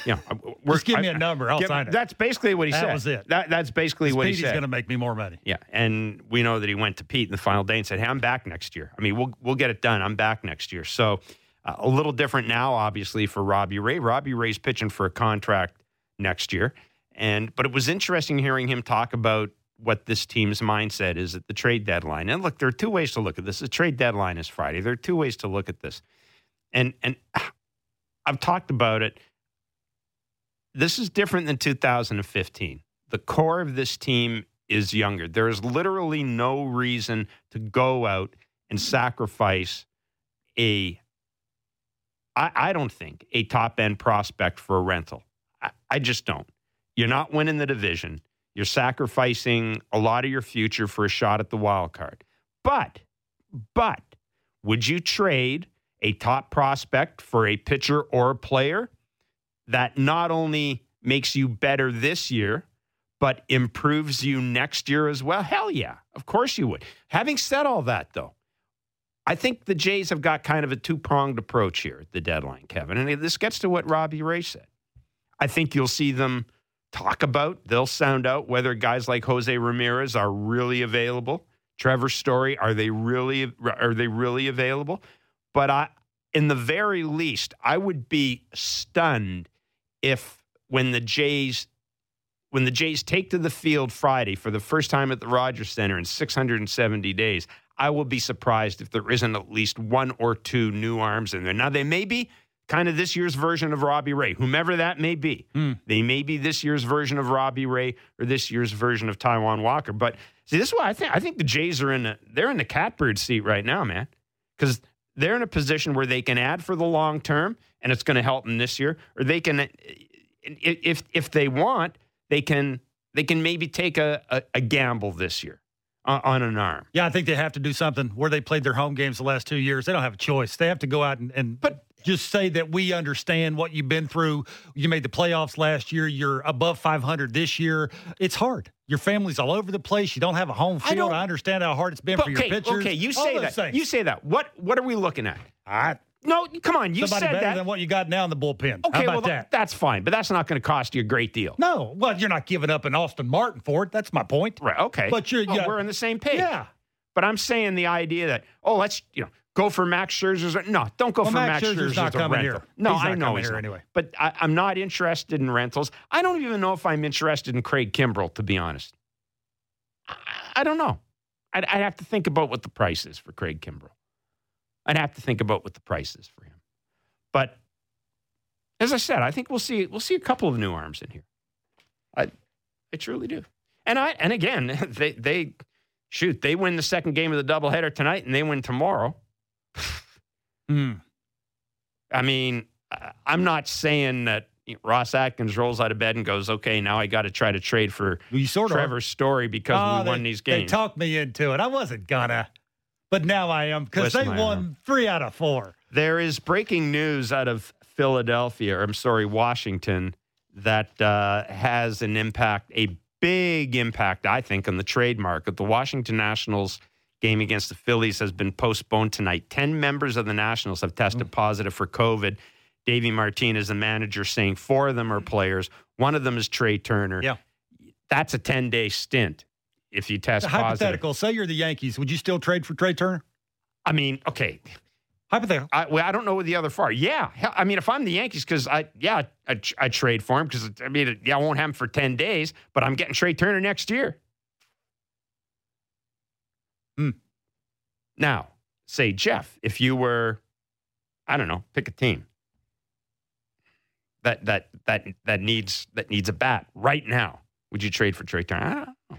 You know, we're, Just give me a number, I'll give- sign it. That's basically what he That said. That was it. That, that's basically what he said. going to make me more money. Yeah, and we know that he went to Pete in the final day and said, "Hey, I'm back next year. I mean, we'll we'll get it done. I'm back next year." So uh, a little different now, obviously, for Robbie Ray. Robbie Ray's pitching for a contract next year, and but it was interesting hearing him talk about what this team's mindset is at the trade deadline. And look, there are two ways to look at this. The trade deadline is Friday. There are two ways to look at this, and and [SIGHS] I've talked about it. This is different than 2015. The core of this team is younger. There is literally no reason to go out and sacrifice a, I, I don't think, a top end prospect for a rental. I, I just don't. You're not winning the division. You're sacrificing a lot of your future for a shot at the wild card. But, but, would you trade a top prospect for a pitcher or a player that not only makes you better this year, but improves you next year as well? Hell yeah. Of course you would. Having said all that, though, I think the Jays have got kind of a two pronged approach here at the deadline, Kevin. And this gets to what Robbie Ray said. I think you'll see them talk about, they'll sound out whether guys like Jose Ramirez are really available. Trevor Story, are they really are they really available? But I in the very least, I would be stunned if when the Jays when the Jays take to the field Friday for the first time at the Rogers Center in 670 days, I will be surprised if there isn't at least one or two new arms in there. Now they may be kind of this year's version of Robbie Ray, whomever that may be. Hmm. They may be this year's version of Robbie Ray or this year's version of Taijuan Walker. But see, this is why I think I think the Jays are in the they're in the catbird seat right now, man, because they're in a position where they can add for the long term, and it's going to help them this year, or they can, if if they want, they can they can maybe take a, a, a gamble this year on, on an arm. Yeah, I think they have to do something where they played their home games the last two years. They don't have a choice. They have to go out and, and But- just say that we understand what you've been through. You made the playoffs last year. You're above 500 this year. It's hard. Your family's all over the place. You don't have a home field. don't- I, understand how hard it's been for your okay, pitchers. okay, you say that. things. You say that. What what are we looking at? I, No, come on. You somebody said better that. than what you got now in the bullpen. okay, well that? that's fine, but that's not going to cost you a great deal. No, well, you're not giving up an Austin Martin for it. That's my point. Right. Okay. But you're- Oh, yeah. we're on the same page. Yeah. But I'm saying the idea that oh, let's you know go for Max Scherzer's. No, don't go Well, for Max Max Scherzer's Scherzer's not coming rental. here. No, He's I not know he's here not. anyway. But I, I'm not interested in rentals. I don't even know if I'm interested in Craig Kimbrel, to be honest. I, I don't know. I'd, I'd have to think about what the price is for Craig Kimbrel. I'd have to think about what the price is for him. But as I said, I think we'll see we'll see a couple of new arms in here. I I truly do. And I and again, [LAUGHS] they they shoot, they win the second game of the doubleheader tonight and they win tomorrow. Hmm. I mean, I'm not saying that Ross Atkins rolls out of bed and goes, "Okay, now I got to try to trade for You sort of Trevor Story because Oh, we they, won these games." They talked me into it. I wasn't gonna, but now I am because they won am. three out of four. There is breaking news out of Philadelphia, or I'm sorry, Washington, that uh, has an impact, a big impact, I think, on the trade market. The Washington Nationals game against the Phillies has been postponed tonight. 10 members of the Nationals have tested Mm. positive for COVID. Davey Martinez, the manager, saying four of them are players. One of them is Trea Turner. Yeah. That's a 10 day stint if you test positive. Hypothetical. Say you're the Yankees. Would you still trade for Trea Turner? I mean, okay. Hypothetical. I, well, I don't know what the other four. are. Yeah, I mean, if I'm the Yankees, because I, yeah, I, I trade for him because I mean, yeah, I won't have him for ten days, but I'm getting Trea Turner next year. Hmm. Now, say Jeff, if you were, I don't know, pick a team that that that that needs that needs a bat right now, would you trade for Trea Turner? I don't know.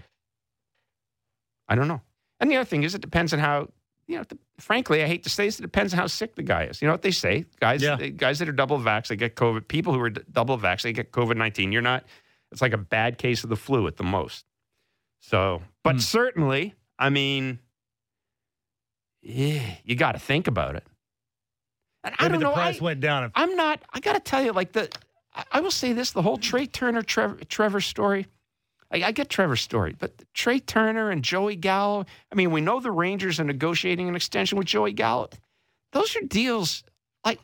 I don't know. And the other thing is, it depends on how you know. The, frankly, I hate to say this, it depends on how sick the guy is. You know what they say, guys? Yeah. guys that are double vax, they get COVID. People who are d- double vax, they get COVID nineteen. You're not. It's like a bad case of the flu at the most. So, but Hmm. certainly, I mean, yeah, you got to think about it. And I Maybe don't the know. price I, went down. I'm not. I got to tell you, like the. I- I will say this: the whole Trea Turner Trevor, Trevor Story. I, I get Trevor Story, but Trea Turner and Joey Gallo. I mean, we know the Rangers are negotiating an extension with Joey Gallo. Those are deals like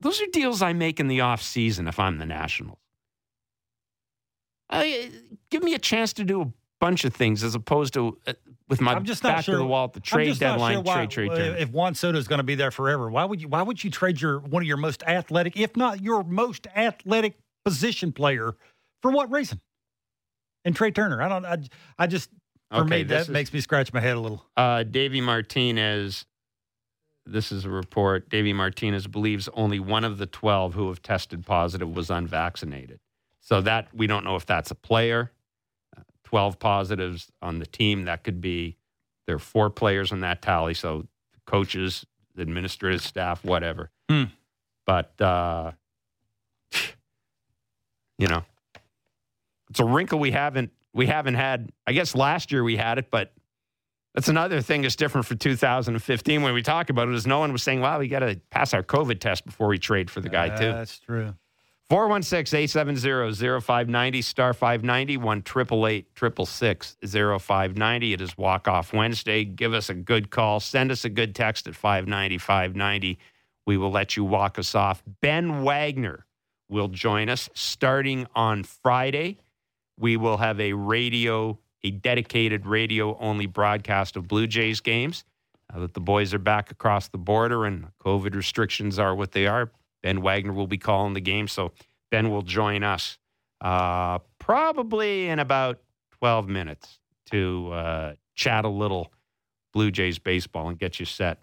those are deals I make in the off season if I'm the Nationals. I, give me a chance to do a bunch of things as opposed to uh, with my I'm just not back sure- to the wall at the trade not deadline. sure why- trade, trade, Turner. If Juan Soto is going to be there forever, why would you? Why would you trade your one of your most athletic, if not your most athletic position player, for what reason? And Trea Turner, I don't. I, I just for Okay, me that is- makes me scratch my head a little. Uh, Davey Martinez, this is a report. Davey Martinez believes only one of the 12 who have tested positive was unvaccinated. So that we don't know if that's a player. Uh, 12 positives on the team. That could be, there are four players on that tally. So coaches, administrative staff, whatever. Hmm. But, uh, you know, it's a wrinkle we haven't we haven't had. I guess last year we had it, but that's another thing that's different for 2015 when we talk about it is no one was saying, "Wow, we got to pass our COVID test before we trade for the guy too." That's true. 416-870-0590 star 590 1 888 0590 It is walk off Wednesday. Give us a good call. Send us a good text at 590 590. We will let you walk us off. Ben Wagner will join us starting on Friday. We will have a radio, a dedicated radio only broadcast of Blue Jays games. Now that the boys are back across the border and COVID restrictions are what they are, Ben Wagner will be calling the game. So Ben will join us uh, probably in about 12 minutes to uh, chat a little Blue Jays baseball and get you set.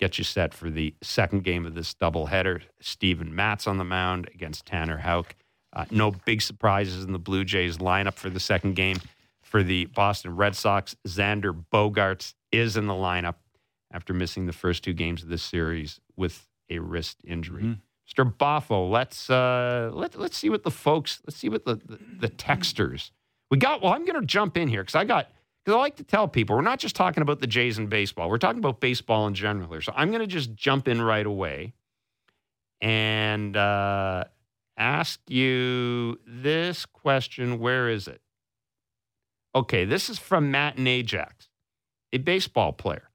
Get you set for the second game of this doubleheader. Steven Matz on the mound against Tanner Houck. Uh, no big surprises in the Blue Jays lineup for the second game. For the Boston Red Sox, Xander Bogaerts is in the lineup after missing the first two games of this series with a wrist injury. Mhm. Mr. Boffo, let's uh, let let's see what the folks, let's see what the the, the texters we got. Well, I'm going to jump in here because I got because I like to tell people we're not just talking about the Jays and baseball. We're talking about baseball in general here. So I'm going to just jump in right away and uh, ask you this question. Where is it? Okay, this is from Matt and Ajax, a baseball player.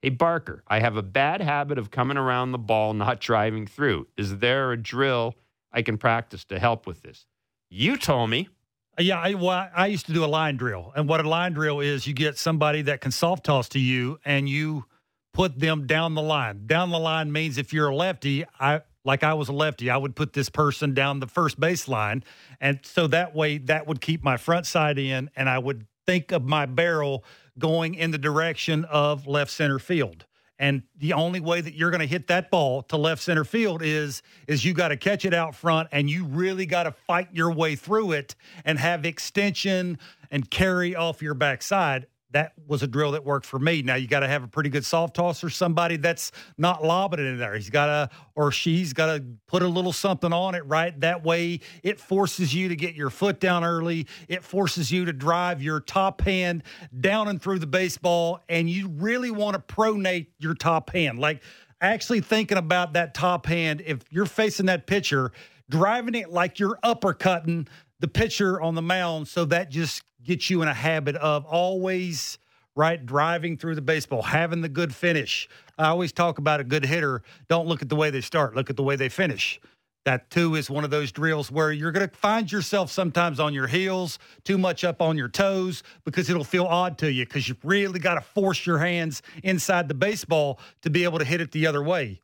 Hey, Barker, I have a bad habit of coming around the ball, not driving through. Is there a drill I can practice to help with this? You told me. Uh, yeah, I, well, I used to do a line drill, and what a line drill is, you get somebody that can soft toss to you, and you put them down the line. Down the line means if you're a lefty, I like I was a lefty, I would put this person down the first baseline, and so that way that would keep my front side in, and I would think of my barrel going in the direction of left center field. And the only way that you're going to hit that ball to left center field is is you got to catch it out front and you really got to fight your way through it and have extension and carry off your backside. That was a drill that worked for me. Now you got to have a pretty good soft tosser, somebody that's not lobbing it in there. He's got to or she's got to put a little something on it, right? That way it forces you to get your foot down early. It forces you to drive your top hand down and through the baseball, and you really want to pronate your top hand. Like actually thinking about that top hand, if you're facing that pitcher, driving it like you're uppercutting the pitcher on the mound. So that just gets you in a habit of always right? Driving through the baseball, having the good finish. I always talk about a good hitter. Don't look at the way they start, look at the way they finish. That too is one of those drills where you're going to find yourself sometimes on your heels, too much up on your toes, because it'll feel odd to you because you've really got to force your hands inside the baseball to be able to hit it the other way.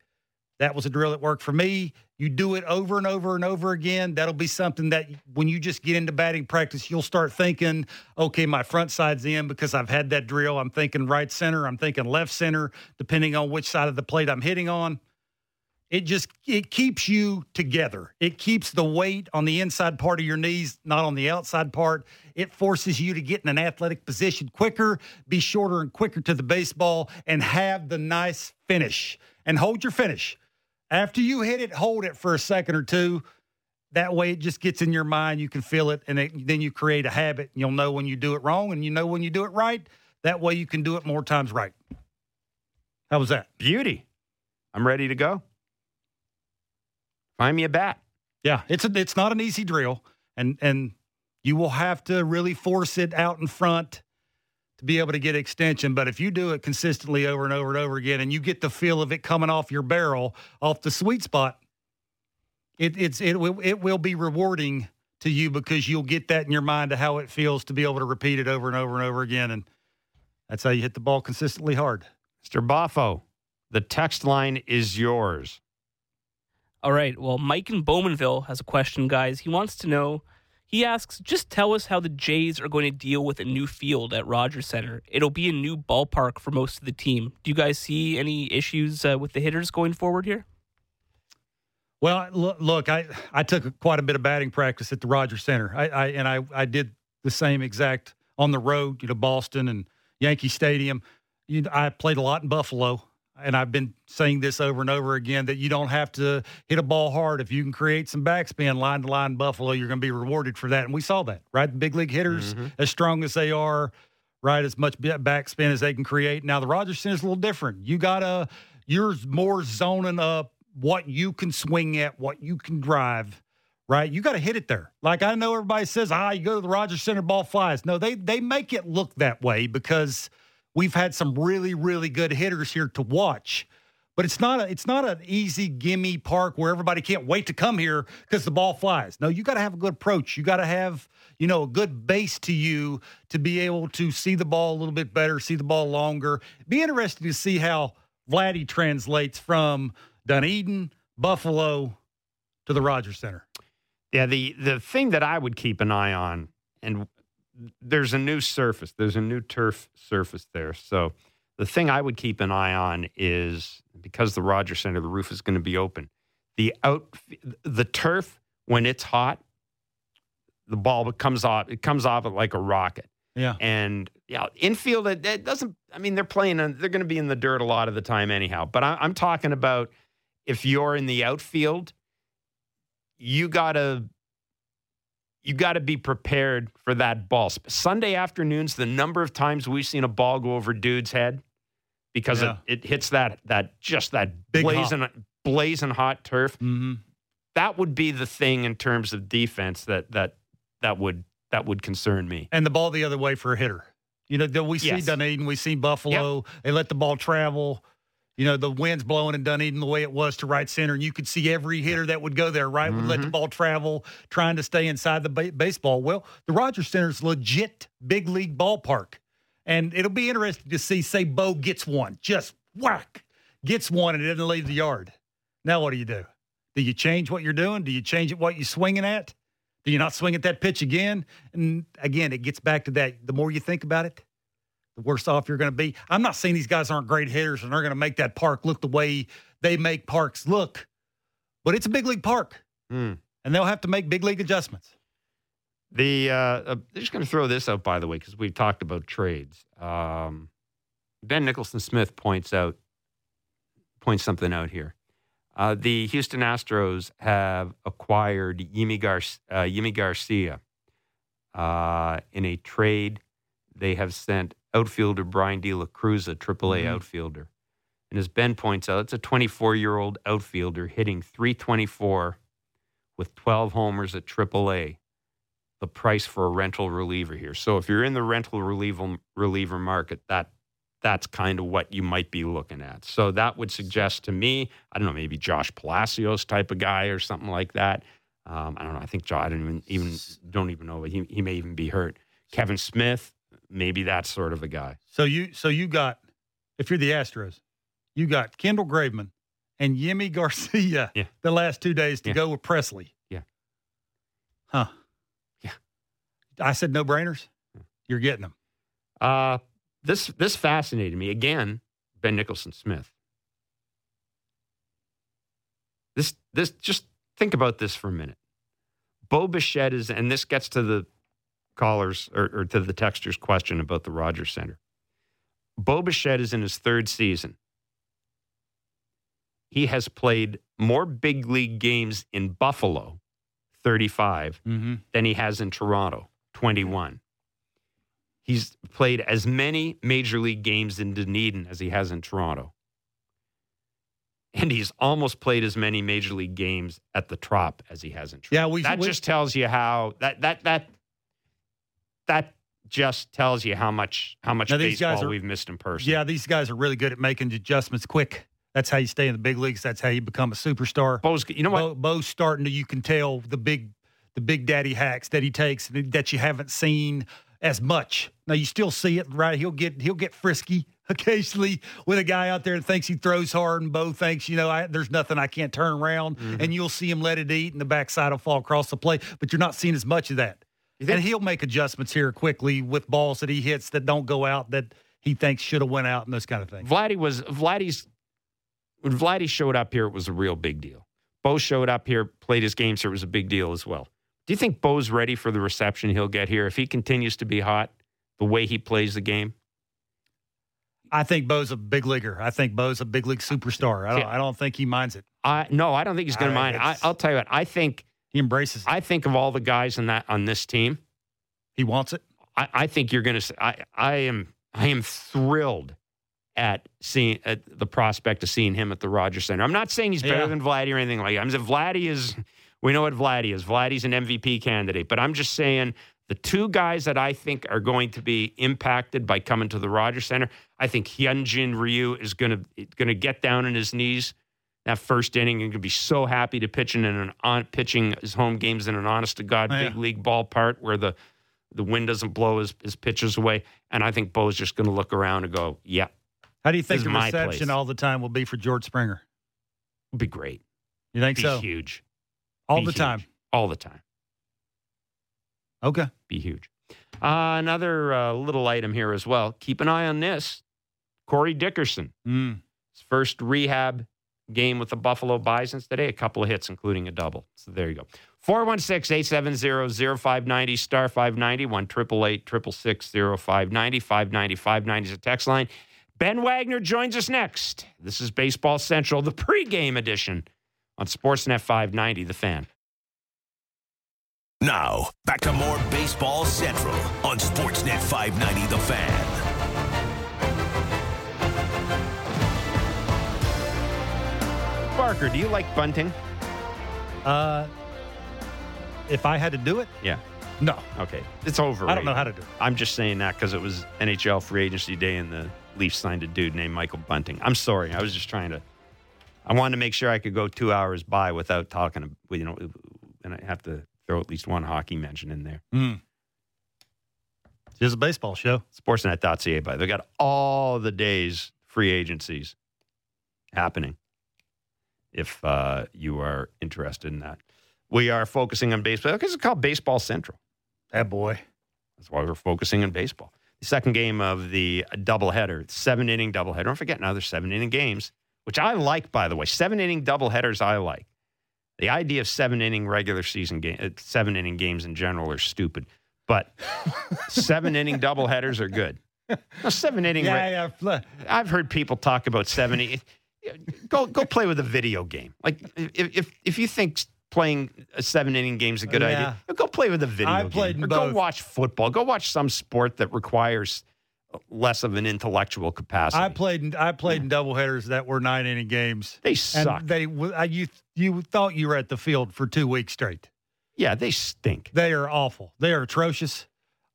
That was a drill that worked for me. You do it over and over and over again. That'll be something that when you just get into batting practice, you'll start thinking, okay, my front side's in because I've had that drill. I'm thinking right center, I'm thinking left center, depending on which side of the plate I'm hitting on. It just it keeps you together. It keeps the weight on the inside part of your knees, not on the outside part. It forces you to get in an athletic position quicker, be shorter and quicker to the baseball, and have the nice finish. And hold your finish after you hit it, hold it for a second or two. That way, it just gets in your mind. You can feel it, and it, then you create a habit. You'll know when you do it wrong, and you know when you do it right. That way, you can do it more times right. How was that? Beauty. I'm ready to go. Find me a bat. Yeah, it's a, it's not an easy drill, and and you will have to really force it out in front to be able to get extension. But if you do it consistently over and over and over again, and you get the feel of it coming off your barrel, off the sweet spot, it, it's it will it will be rewarding to you because you'll get that in your mind to how it feels to be able to repeat it over and over and over again, and that's how you hit the ball consistently hard. Mr. Boffo, the text line is yours. All right. Well, Mike in Bowmanville has a question, guys. He wants to know he asks, just tell us how the Jays are going to deal with a new field at Rogers Center. It'll be a new ballpark for most of the team. Do you guys see any issues uh, with the hitters going forward here? Well, look, I, I took quite a bit of batting practice at the Rogers Center. I, I and I, I did the same exact on the road, you know, Boston and Yankee Stadium. You I played a lot in Buffalo and I've been saying this over and over again that you don't have to hit a ball hard. If you can create some backspin line to line Buffalo, you're going to be rewarded for that. And we saw that, right? The big league hitters, mm-hmm. as strong as they are, right? As much backspin as they can create. Now, the Rogers Center is a little different. You got to, you're more zoning up what you can swing at, what you can drive. Right, you got to hit it there. Like I know everybody says, ah, you go to the Rogers Center, ball flies. No, they they make it look that way because we've had some really, really good hitters here to watch. But it's not a, it's not an easy gimme park where everybody can't wait to come here because the ball flies. No, you got to have a good approach. You got to have you know a good base to you to be able to see the ball a little bit better, see the ball longer. Be interested to see how Vladdy translates from Dunedin, Buffalo to the Rogers Center. Yeah, the the thing that I would keep an eye on, and there's a new surface. There's a new turf surface there. So the thing I would keep an eye on is because the Rogers Center, the roof is going to be open. The out, the turf when it's hot, the ball comes off. It comes off it like a rocket. Yeah. And yeah, infield it, it doesn't. I mean, they're playing. they're going to be in the dirt a lot of the time anyhow. But I, I'm talking about if you're in the outfield, you got to you got to be prepared for that ball. Sunday afternoons, the number of times we've seen a ball go over dude's head because yeah. it, it, hits that that just that Big blazing hot. blazing hot turf. Mm-hmm. That would be the thing in terms of defense that that that would that would concern me. And the ball the other way for a hitter. You know, we see yes. Dunedin, we see Buffalo. Yep. They let the ball travel you know, the wind's blowing in Dunedin the way it was to right center, and you could see every hitter that would go there, right, mm-hmm. would let the mm-hmm. ball travel, trying to stay inside the ba- baseball. Well, the Rogers Center is legit big league ballpark, and it'll be interesting to see, say, Bo gets one, just whack, gets one, and it doesn't leave the yard. Now, what do you do? Do you change what you're doing? Do you change it what you're swinging at? Do you not swing at that pitch again? And again, it gets back to that. The more you think about it, the worse off you're going to be. I'm not saying these guys aren't great hitters and they're going to make that park look the way they make parks look, but it's a big league park, mm. and they'll have to make big league adjustments. The uh, uh, they're just going to throw this out by the way because we've talked about trades. Um, ben Nicholson Smith points out points something out here. Uh, the Houston Astros have acquired Yimi, Gar- uh, Yimi Garcia uh, in a trade. They have sent outfielder Bryan De La Cruz, a AAA mm-hmm. outfielder. And as Ben points out, it's a 24 year old outfielder hitting 324 with 12 homers at AAA. the price for a rental reliever here. So if you're in the rental reliever reliever market, that that's kind of what you might be looking at. So that would suggest to me, I don't know, maybe Josh Palacios type of guy or something like that. Um, I don't know. I think Josh, I don't even, even don't even know. He he may even be hurt. Kevin Smith, maybe that sort of a guy. So you so you got if you're the Astros, you got Kendall Graveman and Yimi Garcia [LAUGHS] Yeah. the last two days to Yeah. go with Pressly. Yeah. Huh. Yeah. I said no brainers. You're getting them. Uh, this this fascinated me again. Ben Nicholson Smith. This this just think about this for a minute. Bo Bichette is, and this gets to the callers or, or to the texters' question about the Rogers Center. Bo Bichette is in his third season. He has played more big league games in Buffalo, 35, Mm-hmm. than he has in Toronto, 21. He's played as many major league games in Dunedin as he has in Toronto. And he's almost played as many major league games at the Trop as he has in Toronto. Yeah, we that we- just tells you how that that that that just tells you how much how much Now, these guys baseball are- we've missed in person. Yeah, these guys are really good at making adjustments quick. That's how you stay in the big leagues. That's how you become a superstar. Bo's, you know what? Bo, Bo's starting to. You can tell the big, the big daddy hacks that he takes that you haven't seen as much. Now you still see it, right? He'll get he'll get frisky [LAUGHS] occasionally with a guy out there that thinks he throws hard, and Bo thinks, you know, I, there's nothing I can't turn around, Mm-hmm. and you'll see him let it eat, and the backside will fall across the plate. But you're not seeing as much of that. And he'll make adjustments here quickly with balls that he hits that don't go out that he thinks should have went out and those kind of things. Vladdy was Vladdy's when Vladdy showed up here, it was a real big deal. Bo showed up here, played his games here, it was a big deal as well. Do you think Bo's ready for the reception he'll get here if he continues to be hot the way he plays the game? I think Bo's a big leaguer. I think Bo's a big league superstar. I don't. I don't think he minds it. I no, I don't think he's going to mind. I, I'll tell you what. I think He embraces it. I think of all the guys in that on this team. He wants it. I, I think you're going to. I I am I am thrilled at seeing at the prospect of seeing him at the Rogers Center. I'm not saying he's better Yeah. than Vladdy or anything like that. I'm saying Vladdy is. We know what Vladdy is. Vladdy's an MVP candidate, but I'm just saying the two guys that I think are going to be impacted by coming to the Rogers Center. I think Hyunjin Ryu is going to going to get down on his knees that first inning and going to be so happy to pitching in an on pitching his home games in an honest to god Oh, yeah. big league ballpark where the the wind doesn't blow his, his pitches away. And I think Bo's just going to look around and go, yeah, How do you think the reception all the time will be for George Springer? it'll be great. You think Be so? huge. All Be the huge. time. All the time. Okay. Be huge. Uh, another uh, little item here as well. Keep an eye on this. Corey Dickerson, Mm. his first rehab game with the Buffalo Bisons today, a couple of hits, including a double. So there you go. 416 870 0590 star 590 1 888 0590 590 590 is a text line. Ben Wagner joins us next. This is Baseball Central, the pregame edition on Sportsnet 590, The Fan. Now, back to more Baseball Central on Sportsnet 590 The Fan. Barker, do you like bunting? Uh, if I had to do it, Yeah. no. Okay. It's over. I don't know how to do it. I'm just saying that because it was NHL free agency day and the Leafs signed a dude named Michael Bunting. I'm sorry. I was just trying to. I wanted to make sure I could go two hours by without talking. You know, and I have to throw at least one hockey mention in there. Mm. It's just a baseball show. Sportsnet.ca. By the way, they got all the days free agencies happening. If uh, you are interested in that, we are focusing on baseball because it's called Baseball Central. That boy. That's why we're focusing on baseball. The second game of the doubleheader, seven inning doubleheader. Don't forget now there's seven inning games, which I like, by the way. Seven inning doubleheaders, I like. The idea of seven inning regular season game, uh, seven inning games in general are stupid, but [LAUGHS] seven inning doubleheaders are good. No, seven inning. re- Yeah, yeah. I've heard people talk about seventy. Go go play with a video game. Like if if if you think playing a seven inning game is a good Yeah. idea, go play with a video I game. played or go watch football. Go watch some sport that requires less of an intellectual capacity. I played. In, I played in doubleheaders that were nine inning games. they And suck. they, you, you thought you were at the field for two weeks straight. Yeah, they stink. They are awful. They are atrocious.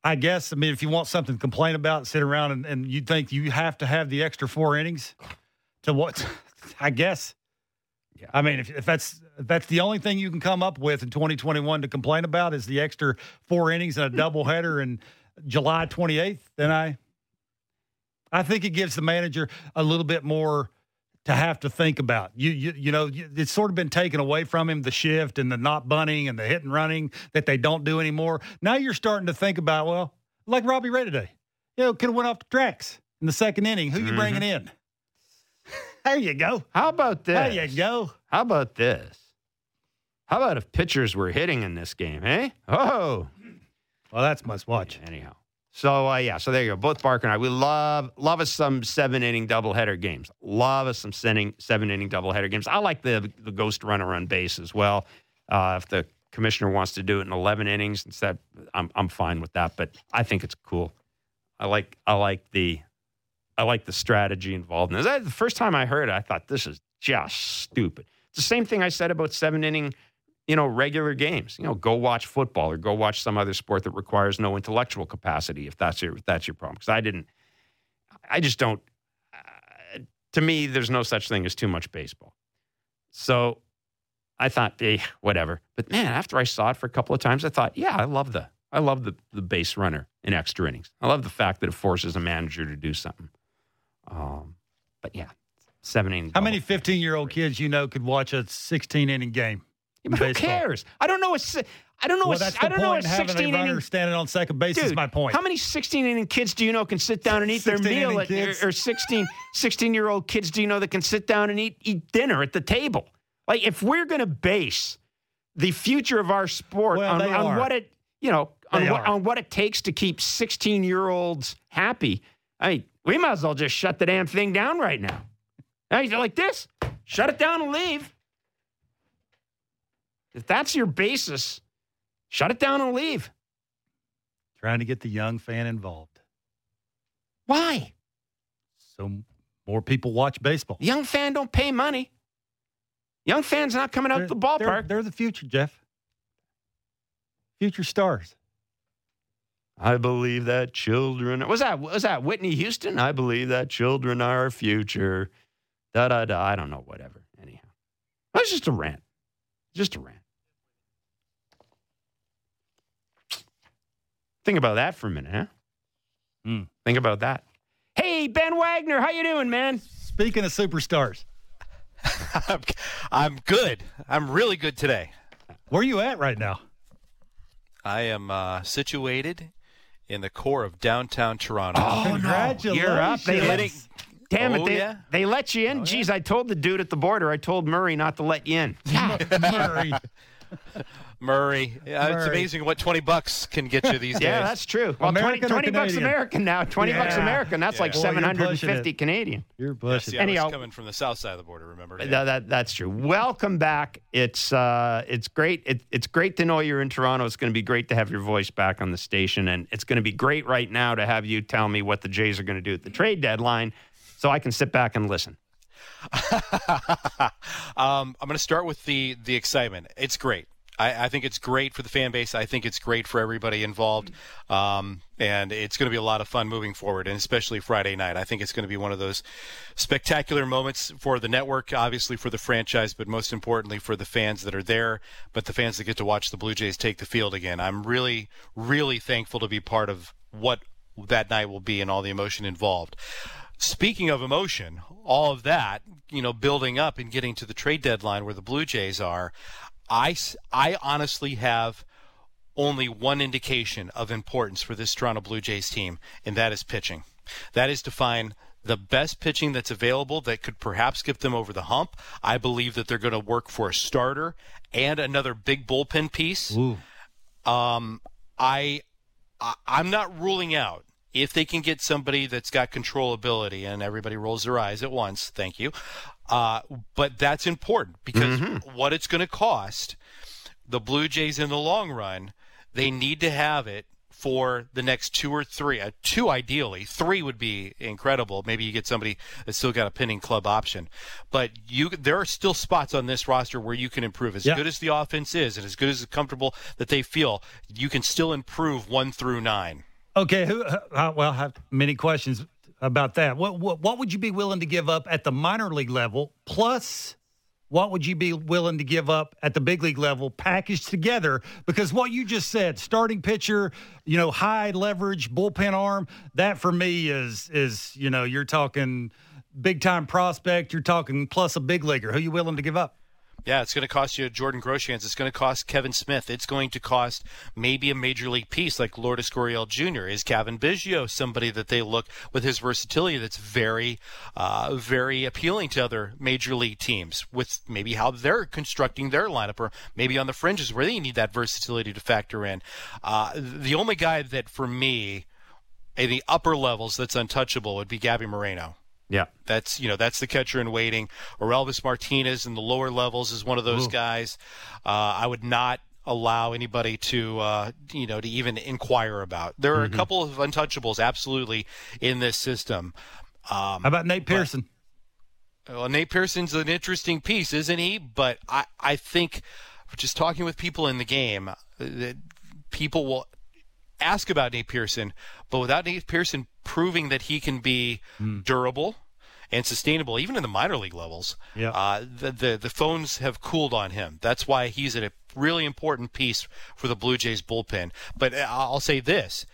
I guess. I mean, if you want something to complain about, sit around and, and you think you have to have the extra four innings to what? [LAUGHS] I guess. Yeah. I mean, if, if that's if that's the only thing you can come up with in 2021 to complain about is the extra four innings and a doubleheader in July 28th, then I I think it gives the manager a little bit more to have to think about. You you you know, it's sort of been taken away from him the shift and the not bunting and the hit and running that they don't do anymore. Now you're starting to think about, well, like Robbie Ray today. You know, could have went off the tracks in the second inning. Who you mm-hmm. bringing in? There you go. How about this? There you go. How about this? How about if pitchers were hitting in this game, eh? Oh, Well, that's must watch. anyhow. So uh, yeah, so there you go. Both Barker and I, we love love us some seven inning doubleheader games. Love us some seven, seven inning doubleheader games. I like the the ghost runner on base as well. Uh, if the commissioner wants to do it in eleven innings instead, I'm I'm fine with that. But I think it's cool. I like I like the I like the strategy involved in this. The first time I heard it, I thought this is just stupid. It's the same thing I said about seven inning, you know, regular games. You know, go watch football or go watch some other sport that requires no intellectual capacity if that's your if that's your problem. Because I didn't, I just don't. Uh, to me, there's no such thing as too much baseball. So I thought, eh, whatever. But man, after I saw it for a couple of times, I thought, yeah, I love the I love the the base runner in extra innings. I love the fact that it forces a manager to do something. Um, but yeah, seven innings. How many 15 year old kids you know could watch a 16 inning game? Yeah, who cares? I don't know. A, I don't know. Well, a, that's I don't know. A. Having a runner inning. standing on second base is my point. How many 16 inning kids do you know can sit down and eat their meal at, or, or 16 16 year old kids do you know that can sit down and eat eat dinner at the table? Like if we're going to base the future of our sport Well, on, on what it you know on what on what it takes to keep 16 year olds happy, I mean, we might as well just shut the damn thing down right now. Now you're like this, shut it down and leave. If that's your basis, shut it down and leave. Trying to get the young fan involved. Why? So more people watch baseball. Young fan don't pay money. Young fans not coming out They're- the They're, ballpark. they're the future, Jeff. Future stars. I believe that children was that was that Whitney Houston? I believe that children are our future. Da da da. I don't know. Whatever. Anyhow, that's just a rant. Just a rant. Think about that for a minute, huh? Hmm. Think about that. Hey, Ben Wagner, how you doing, man? Speaking of superstars, I'm, [LAUGHS] I'm good. I'm really good today. where are you at right now? I am uh, situated in the core of downtown Toronto. Oh. Congratulations. You're up. They let it. Damn it! Oh, They, yeah? they let you in. Oh, Geez, I told the dude at the border. I told Murray not to let you in. Yeah. [LAUGHS] Murray. Murray. Yeah, It's amazing what 20 bucks can get you these [LAUGHS] days. Yeah, that's true. Well, 20, American or 20 bucks American now. 20 bucks American. That's like Boy, you're 750. Canadian. You're Yes, pushing. yeah, Anyhow- coming from the south side of the border, remember? That- that- that's true. Welcome back. It's uh, it's great. It, it's great to know you're in Toronto. It's going to be great to have your voice back on the station, and it's going to be great right now to have you tell me what the Jays are going to do at the trade deadline, so I can sit back and listen. [LAUGHS] um, I'm going to start with the the excitement. It's great. I, I think it's great for the fan base. I think it's great for everybody involved, um, and it's going to be a lot of fun moving forward, and especially Friday night. I think it's going to be one of those spectacular moments for the network, obviously for the franchise, but most importantly for the fans that are there, but the fans that get to watch the Blue Jays take the field again. I'm really, really thankful to be part of what that night will be and all the emotion involved. Speaking of emotion, all of that, you know, building up and getting to the trade deadline where the Blue Jays are, I, I honestly have only one indication of importance for this Toronto Blue Jays team, and that is pitching. That is to find the best pitching that's available that could perhaps get them over the hump. I believe that they're going to work for a starter and another big bullpen piece. Um, I, I I'm not ruling out if they can get somebody that's got controllability, and everybody rolls their eyes at once. Thank you. Uh, but that's important because what it's going to cost the Blue Jays in the long run, they need to have it for the next two or three. Uh, two ideally, three would be incredible. Maybe you get somebody that's still got a pinning club option, but you there are still spots on this roster where you can improve. As Yeah. good as the offense is, and as good as comfortable that they feel, you can still improve one through nine. Okay, who? Uh, well, I have many questions about that. What, what what would you be willing to give up at the minor league level? Plus, what would you be willing to give up at the big league level, packaged together? Because what you just said, starting pitcher, you know, high leverage bullpen arm, that for me is is you know, you're talking big time prospect. You're talking plus a big leaguer. Who you willing to give up? Yeah, it's going to cost you Jordan Groshans. It's going to cost Kevin Smith. It's going to cost maybe a major league piece like Lourdes Gurriel Jr. Is Cavan Biggio somebody that they look with his versatility that's very, uh, very appealing to other major league teams with maybe how they're constructing their lineup or maybe on the fringes where they need that versatility to factor in. Uh, the only guy that for me, in the upper levels that's untouchable would be Gabby Moreno. Yeah. That's you know that's the catcher in waiting. Orelvis Martinez in the lower levels is one of those guys. Uh, I would not allow anybody to uh, you know to even inquire about. There are a couple of untouchables absolutely in this system. Um, How about Nate Pearson? well, Nate Pearson's an interesting piece, isn't he? But I, I think just talking with people in the game, uh, that people will ask about Nate Pearson, but without Nate Pearson proving that he can be durable and sustainable, even in the minor league levels, Yeah. uh, the, the the phones have cooled on him. That's why he's a really important piece for the Blue Jays bullpen. But uh, I'll say this: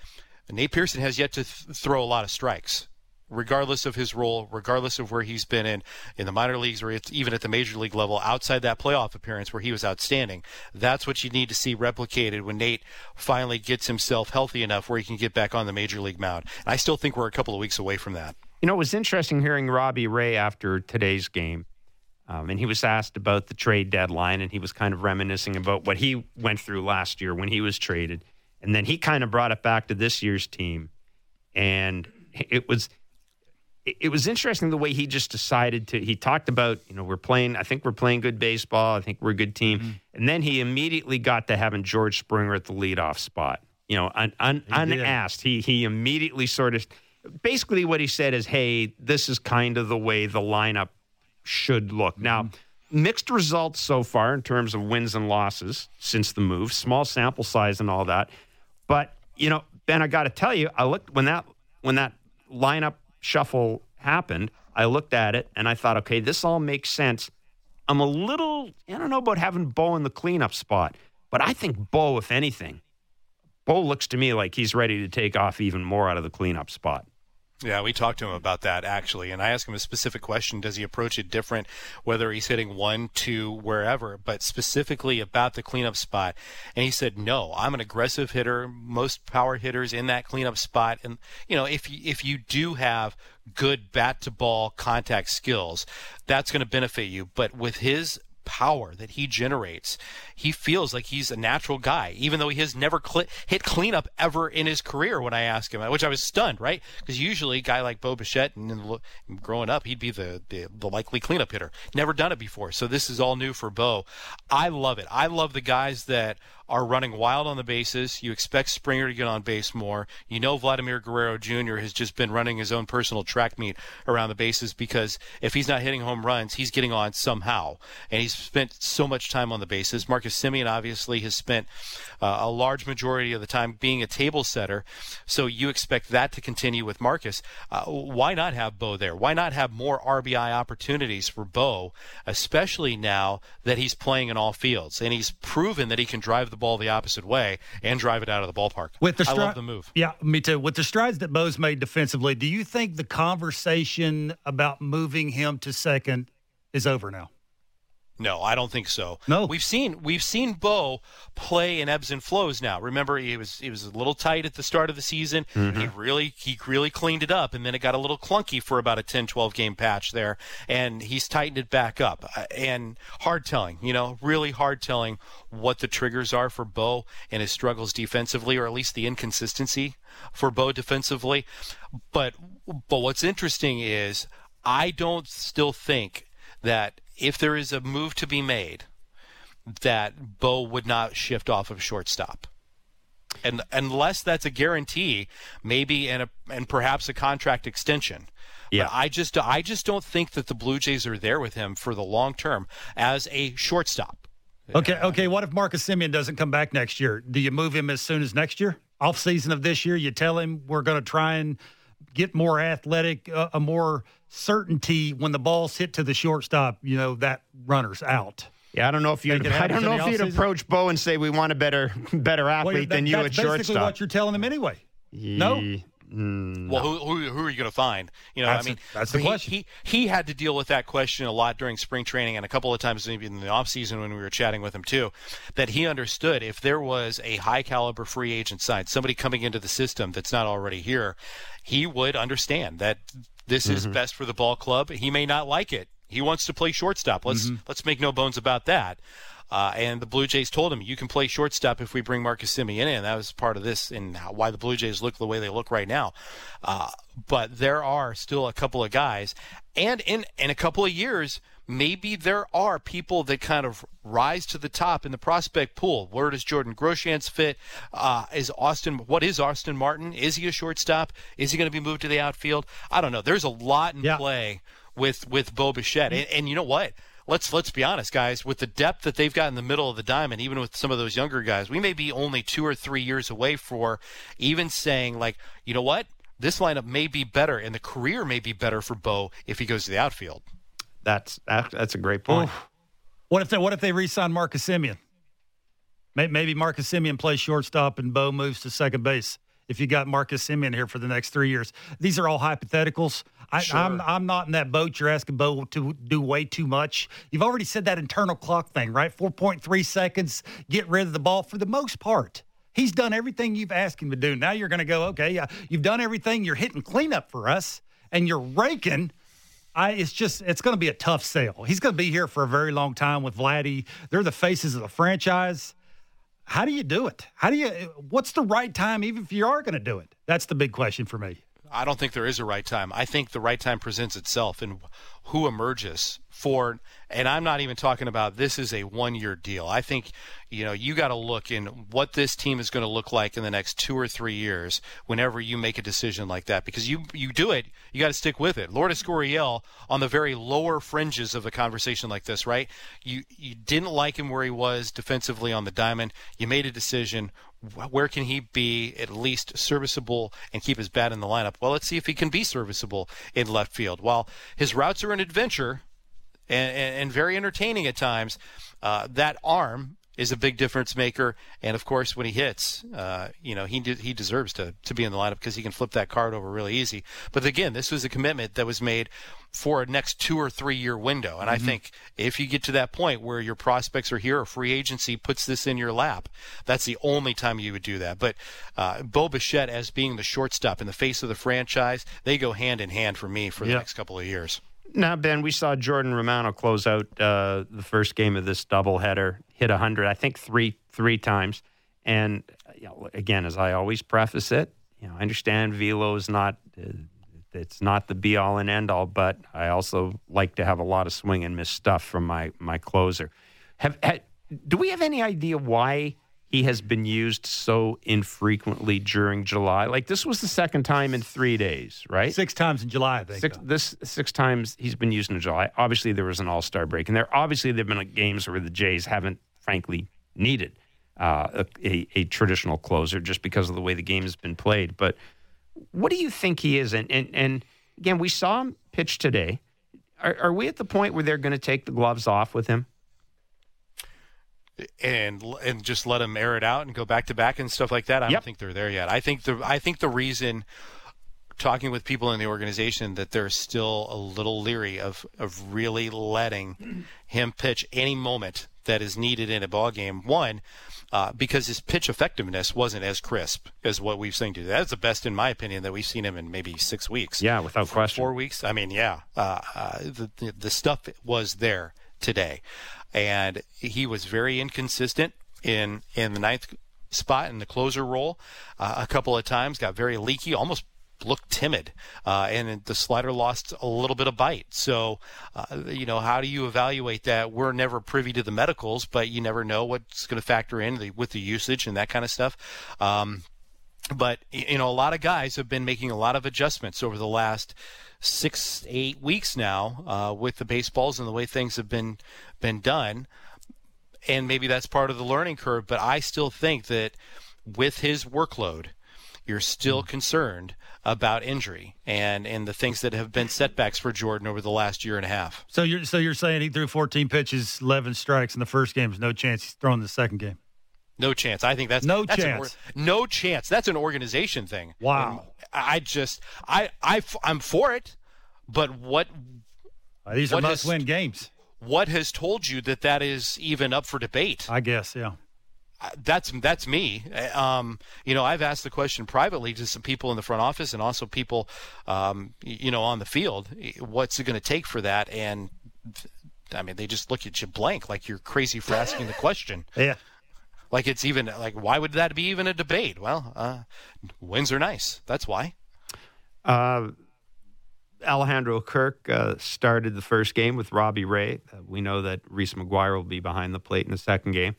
Nate Pearson has yet to th- throw a lot of strikes regardless of his role, regardless of where he's been in in the minor leagues or even at the major league level, outside that playoff appearance where he was outstanding. That's what you need to see replicated when Nate finally gets himself healthy enough where he can get back on the major league mound. And I still think we're a couple of weeks away from that. You know, it was interesting hearing Robbie Ray after today's game. Um, and he was asked about the trade deadline, and he was kind of reminiscing about what he went through last year when he was traded. And then he kind of brought it back to this year's team. And it was it was interesting the way he just decided to he talked about you know we're playing i think we're playing good baseball i think we're a good team. Mm-hmm. And then he immediately got to having george springer at the leadoff spot. You know un, un, did. unasked. He he immediately sort of basically what he said is hey this is kind of the way the lineup should look. Now mm-hmm. mixed results so far in terms of wins and losses since the move small sample size and all that. But you know ben i got to tell you i looked when that when that lineup shuffle happened i looked at it and i thought okay this all makes sense. I'm a little i don't know about having bo in the cleanup spot but i think bo if anything bo looks to me like he's ready to take off even more out of the cleanup spot Yeah, we talked to him about that actually, and I asked him a specific question: Does he approach it different, whether he's hitting one, two, wherever, but specifically about the cleanup spot? And he said, "No, I'm an aggressive hitter. Most power hitters in that cleanup spot, and you know, if you, if you do have good bat to ball contact skills, that's going to benefit you. But with his power that he generates, he feels like he's a natural guy, even though he has never cl- hit cleanup ever in his career. When I asked him, which I was stunned, right? Because usually a guy like Bo Bichette, and the- growing up, he'd be the, the the likely cleanup hitter. Never done it before, so this is all new for Bo. I love it. I love the guys that are running wild on the bases. You expect Springer to get on base more. You know Vladimir Guerrero Jr. has just been running his own personal track meet around the bases because if he's not hitting home runs, he's getting on somehow. And he's spent so much time on the bases. Marcus Semien obviously has spent uh, a large majority of the time being a table setter. So you expect that to continue with Marcus. Uh, why not have Bo there? Why not have more RBI opportunities for Bo, especially now that he's playing in all fields and he's proven that he can drive the ball the opposite way and drive it out of the ballpark. With the I love the move. Yeah, me too. With the strides that Bo's made defensively, do you think the conversation about moving him to second is over now? No, I don't think so. No. we've seen we've seen Bo play in ebbs and flows. Now, remember he was he was a little tight at the start of the season. He really he really cleaned it up, and then it got a little clunky for about a 10, 12 game patch there, and he's tightened it back up. Uh, And hard telling, you know, really hard telling what the triggers are for Bo and his struggles defensively, or at least the inconsistency for Bo defensively. But but what's interesting is I don't still think that if there is a move to be made, that Bo would not shift off of shortstop. and unless that's a guarantee, maybe and a and perhaps a contract extension. Yeah. But I just I just don't think that the Blue Jays are there with him for the long term as a shortstop. Okay, okay. What if Marcus Semien doesn't come back next year? Do you move him as soon as next year? Off season of this year, you tell him we're going to try and get more athletic, uh, a more certainty when the balls hit to the shortstop. You know that runner's out. Yeah, I don't know if you'd. [LAUGHS] I don't know if you'd approach Bo and say we want a better, better Well, athlete that- than you at shortstop. that's basically what you're telling him anyway. No? Mm, Well, who, who, who are you going to find? You know, That's I mean, the- that's the he, question. He, he had to deal with that question a lot during spring training and a couple of times maybe in the offseason when we were chatting with him too, that he understood if there was a high caliber free agent side, somebody coming into the system that's not already here, he would understand that this Mm-hmm. is best for the ball club. He may not like it. He wants to play shortstop. Let's Mm-hmm. let's make no bones about that. Uh, and the Blue Jays told him, "You can play shortstop if we bring Marcus Semien in." That was part of this and how, why the Blue Jays look the way they look right now. Uh, but there are still a couple of guys, and in in a couple of years, maybe there are people that kind of rise to the top in the prospect pool. Where does Jordan Groshans fit? Uh, is Austin? What is Austin Martin? Is he a shortstop? Is he going to be moved to the outfield? I don't know. There's a lot in Yeah. play with with Bo Bichette, and, and you know what? let's let's be honest, guys. With the depth that they've got in the middle of the diamond, even with some of those younger guys, we may be only two or three years away for even saying like, you know what, this lineup may be better, and the career may be better for Bo if he goes to the outfield. that's that's a great point. What if they what if they re-sign Marcus Semien? Maybe Marcus Semien plays shortstop and Bo moves to second base. If you got Marcus Semien here for the next three years, these are all hypotheticals. I, I'm I'm not in that boat. You're asking Bo to do way too much. You've already said that internal clock thing, right? 4.3 seconds, get rid of the ball for the most part. He's done everything you've asked him to do. Now you're going to go, okay, yeah, you've done everything. You're hitting cleanup for us, and you're raking. I, it's just it's going to be a tough sale. He's going to be here for a very long time with Vladdy. They're the faces of the franchise. How do you do it? How do you? What's the right time, even if you are going to do it? That's the big question for me. I don't think there is a right time. I think the right time presents itself and who emerges for and I'm not even talking about this is a one year deal. I think you know, you got to look in what this team is going to look like in the next 2 or 3 years whenever you make a decision like that because you you do it, you got to stick with it. Lourdes Gurriel on the very lower fringes of a conversation like this, right? You you didn't like him where he was defensively on the diamond. You made a decision where can he be at least serviceable and keep his bat in the lineup? Well, let's see if he can be serviceable in left field. While his routes are an adventure and, and, and very entertaining at times, uh, that arm is a big difference maker. And of course, when he hits, uh, you know, he de- he deserves to to be in the lineup because he can flip that card over really easy. But again, this was a commitment that was made for a next two or three year window. And I think if you get to that point where your prospects are here, or free agency puts this in your lap, that's the only time you would do that. But uh, Bo Bichette as being the shortstop in the face of the franchise, they go hand in hand for me for the Yeah. next couple of years. Now, Ben, we saw Jordan Romano close out uh, the first game of this doubleheader, hit 100, I think three three times. And you know, again, as I always preface it, you know, I understand velo is not uh, it's not the be all and end all, but I also like to have a lot of swing and miss stuff from my my closer. Have, ha do we have any idea why he has been used so infrequently during July? Like this was the second time in three days, right? Six times in July, I think. Six, this six times he's been used in July. Obviously, there was an All Star break, and there obviously there have been games where the Jays haven't, frankly, needed uh, a, a, a traditional closer just because of the way the game has been played. But what do you think he is? And and, and again, we saw him pitch today. Are, are we at the point where they're going to take the gloves off with him? And and just let them air it out and go back to back and stuff like that. I Yep. don't think they're there yet. I think the I think the reason talking with people in the organization that they're still a little leery of of really letting him pitch any moment that is needed in a ball game. One, uh, because his pitch effectiveness wasn't as crisp as what we've seen today. That's the best, in my opinion, that we've seen him in maybe six weeks. Yeah, without question. Four weeks. I mean, yeah, uh, uh, the, the the stuff was there today, and he was very inconsistent in in the ninth spot in the closer role. Uh, a couple of times got very leaky, almost looked timid, uh, and the slider lost a little bit of bite. So, uh, you know, how do you evaluate that? We're never privy to the medicals, but you never know what's going to factor in the, with the usage and that kind of stuff. Um, but you know, a lot of guys have been making a lot of adjustments over the last six, eight weeks now uh, with the baseballs and the way things have been been done. And maybe that's part of the learning curve. But I still think that with his workload, you're still mm. concerned about injury and and the things that have been setbacks for Jordan over the last year and a half. So you're so you're saying he threw 14 pitches, 11 strikes in the first game. There's no chance he's throwing the second game. No chance. I think that's no that's chance. An, no chance. That's an organization thing. Wow. And I just I I I'm for it, but what? Uh, these are must-win games. What has told you that that is even up for debate? I guess, yeah. Uh, that's that's me. Um, you know, I've asked the question privately to some people in the front office and also people, um, you know, on the field. What's it going to take for that? And I mean, they just look at you blank, like you're crazy for asking the question. Yeah. Like it's even like why would that be even a debate? Well, uh, wins are nice. That's why. Uh, Alejandro Kirk uh, started the first game with Robbie Ray. Uh, we know that Reese McGuire will be behind the plate in the second game.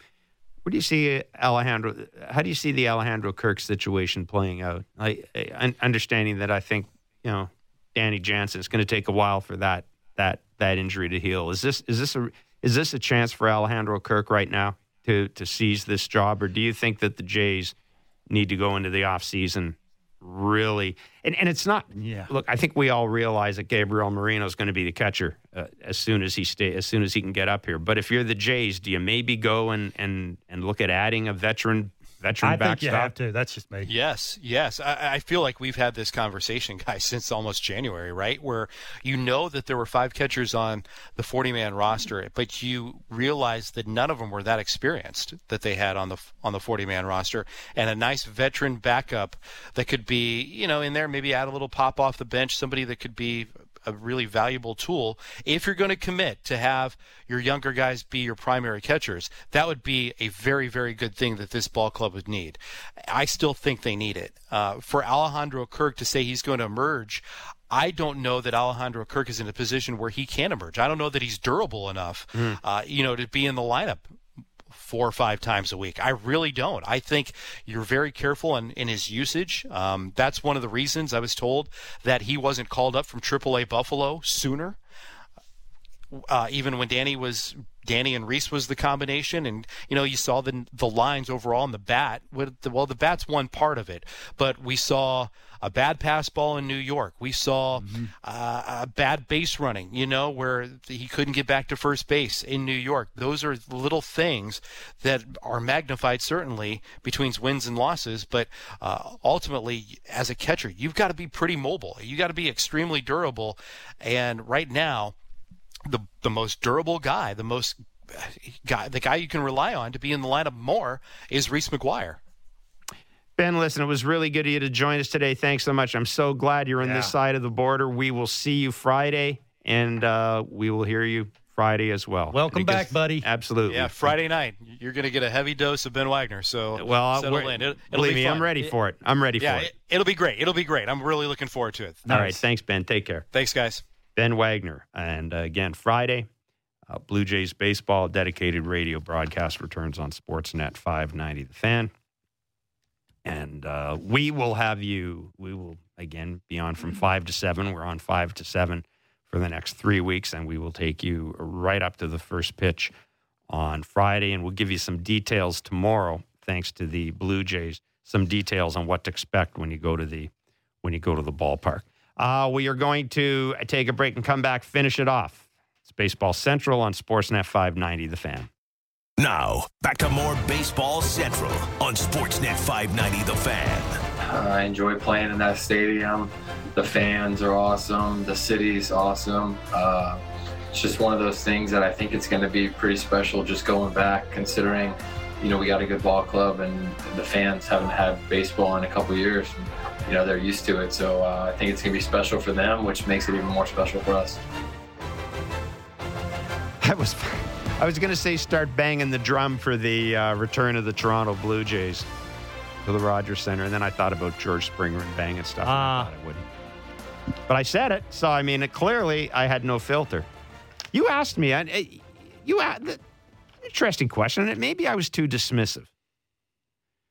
What do you see Alejandro? How do you see the Alejandro Kirk situation playing out? I, I understanding that I think you know Danny Jansen is going to take a while for that that that injury to heal. Is this is this a is this a chance for Alejandro Kirk right now? To to seize this job, or do you think that the Jays need to go into the offseason really? And, and it's not yeah. look i think we all realize that gabriel moreno is going to be the catcher uh, as soon as he stay as soon as he can get up here. But if you're the jays do you maybe go and and and look at adding a veteran veteran I backstop? think you have to. That's just me. Yes, yes. I, I, feel like we've had this conversation, [LAUGHS] guys, since almost January, right? Where you know that there were five catchers on the 40 man roster, but you realize that none of them were that experienced that they had on the on the 40 man roster, and a nice veteran backup that could be, you know, in there, maybe add a little pop off the bench, somebody that could be a really valuable tool. If you're going to commit to have your younger guys be your primary catchers, that would be a very, very good thing that this ball club would need. I still think they need it. Uh, for Alejandro Kirk to say he's going to emerge, I don't know that Alejandro Kirk is in a position where he can emerge. I don't know that he's durable enough, mm. uh, you know, to be in the lineup four or five times a week. I really don't. I think you're very careful in, in his usage. Um, that's one of the reasons I was told that he wasn't called up from AAA Buffalo sooner. Uh, even when Danny was Danny and Reese was the combination, and you know you saw the the lines overall in the bat. Well, the bat's one part of it, but we saw a bad pass ball in New York. We saw mm-hmm. uh, a bad base running, you know, where he couldn't get back to first base in New York. Those are little things that are magnified certainly between wins and losses, but uh, ultimately, as a catcher, you've got to be pretty mobile. You've got to be extremely durable, and right now, the the most durable guy, the most guy, the guy you can rely on to be in the lineup more is Reese McGuire. Ben, listen, it was really good of you to join us today. Thanks so much. I'm so glad you're on yeah. this side of the border. We will see you Friday, and uh, we will hear you Friday as well. Welcome because, back, buddy. Absolutely. Yeah, Friday night. You're going to get a heavy dose of Ben Wagner. So well, settle in. It, believe me, I'm ready for it. I'm ready yeah, for it. it. will be great. It'll be great. I'm really looking forward to it. Nice. All right. Thanks, Ben. Take care. Thanks, guys. Ben Wagner. And uh, again, Friday, uh, Blue Jays baseball dedicated radio broadcast returns on Sportsnet 590 The Fan. And uh, we will have you, we will again be on from 5 to 7. We're on 5 to 7 for the next three weeks, and we will take you right up to the first pitch on Friday. And we'll give you some details tomorrow, thanks to the Blue Jays, some details on what to expect when you go to the when you go to the ballpark. Uh, we are going to take a break and come back, finish it off. It's Baseball Central on Sportsnet 590, The Fan. Now, back to more Baseball Central on Sportsnet 590 The Fan. I enjoy playing in that stadium. The fans are awesome. The city's awesome. Uh, it's just one of those things that I think it's going to be pretty special just going back, considering, you know, we got a good ball club and the fans haven't had baseball in a couple years. And, you know, they're used to it. So uh, I think it's going to be special for them, which makes it even more special for us. That was I was going to say start banging the drum for the uh, return of the Toronto Blue Jays. to the Rogers Center, and then I thought about George Springer and banging stuff. and Ah. I thought I wouldn't. But I said it, so I mean, it, clearly I had no filter. You asked me, I, I- you a- the, interesting question, and maybe I was too dismissive.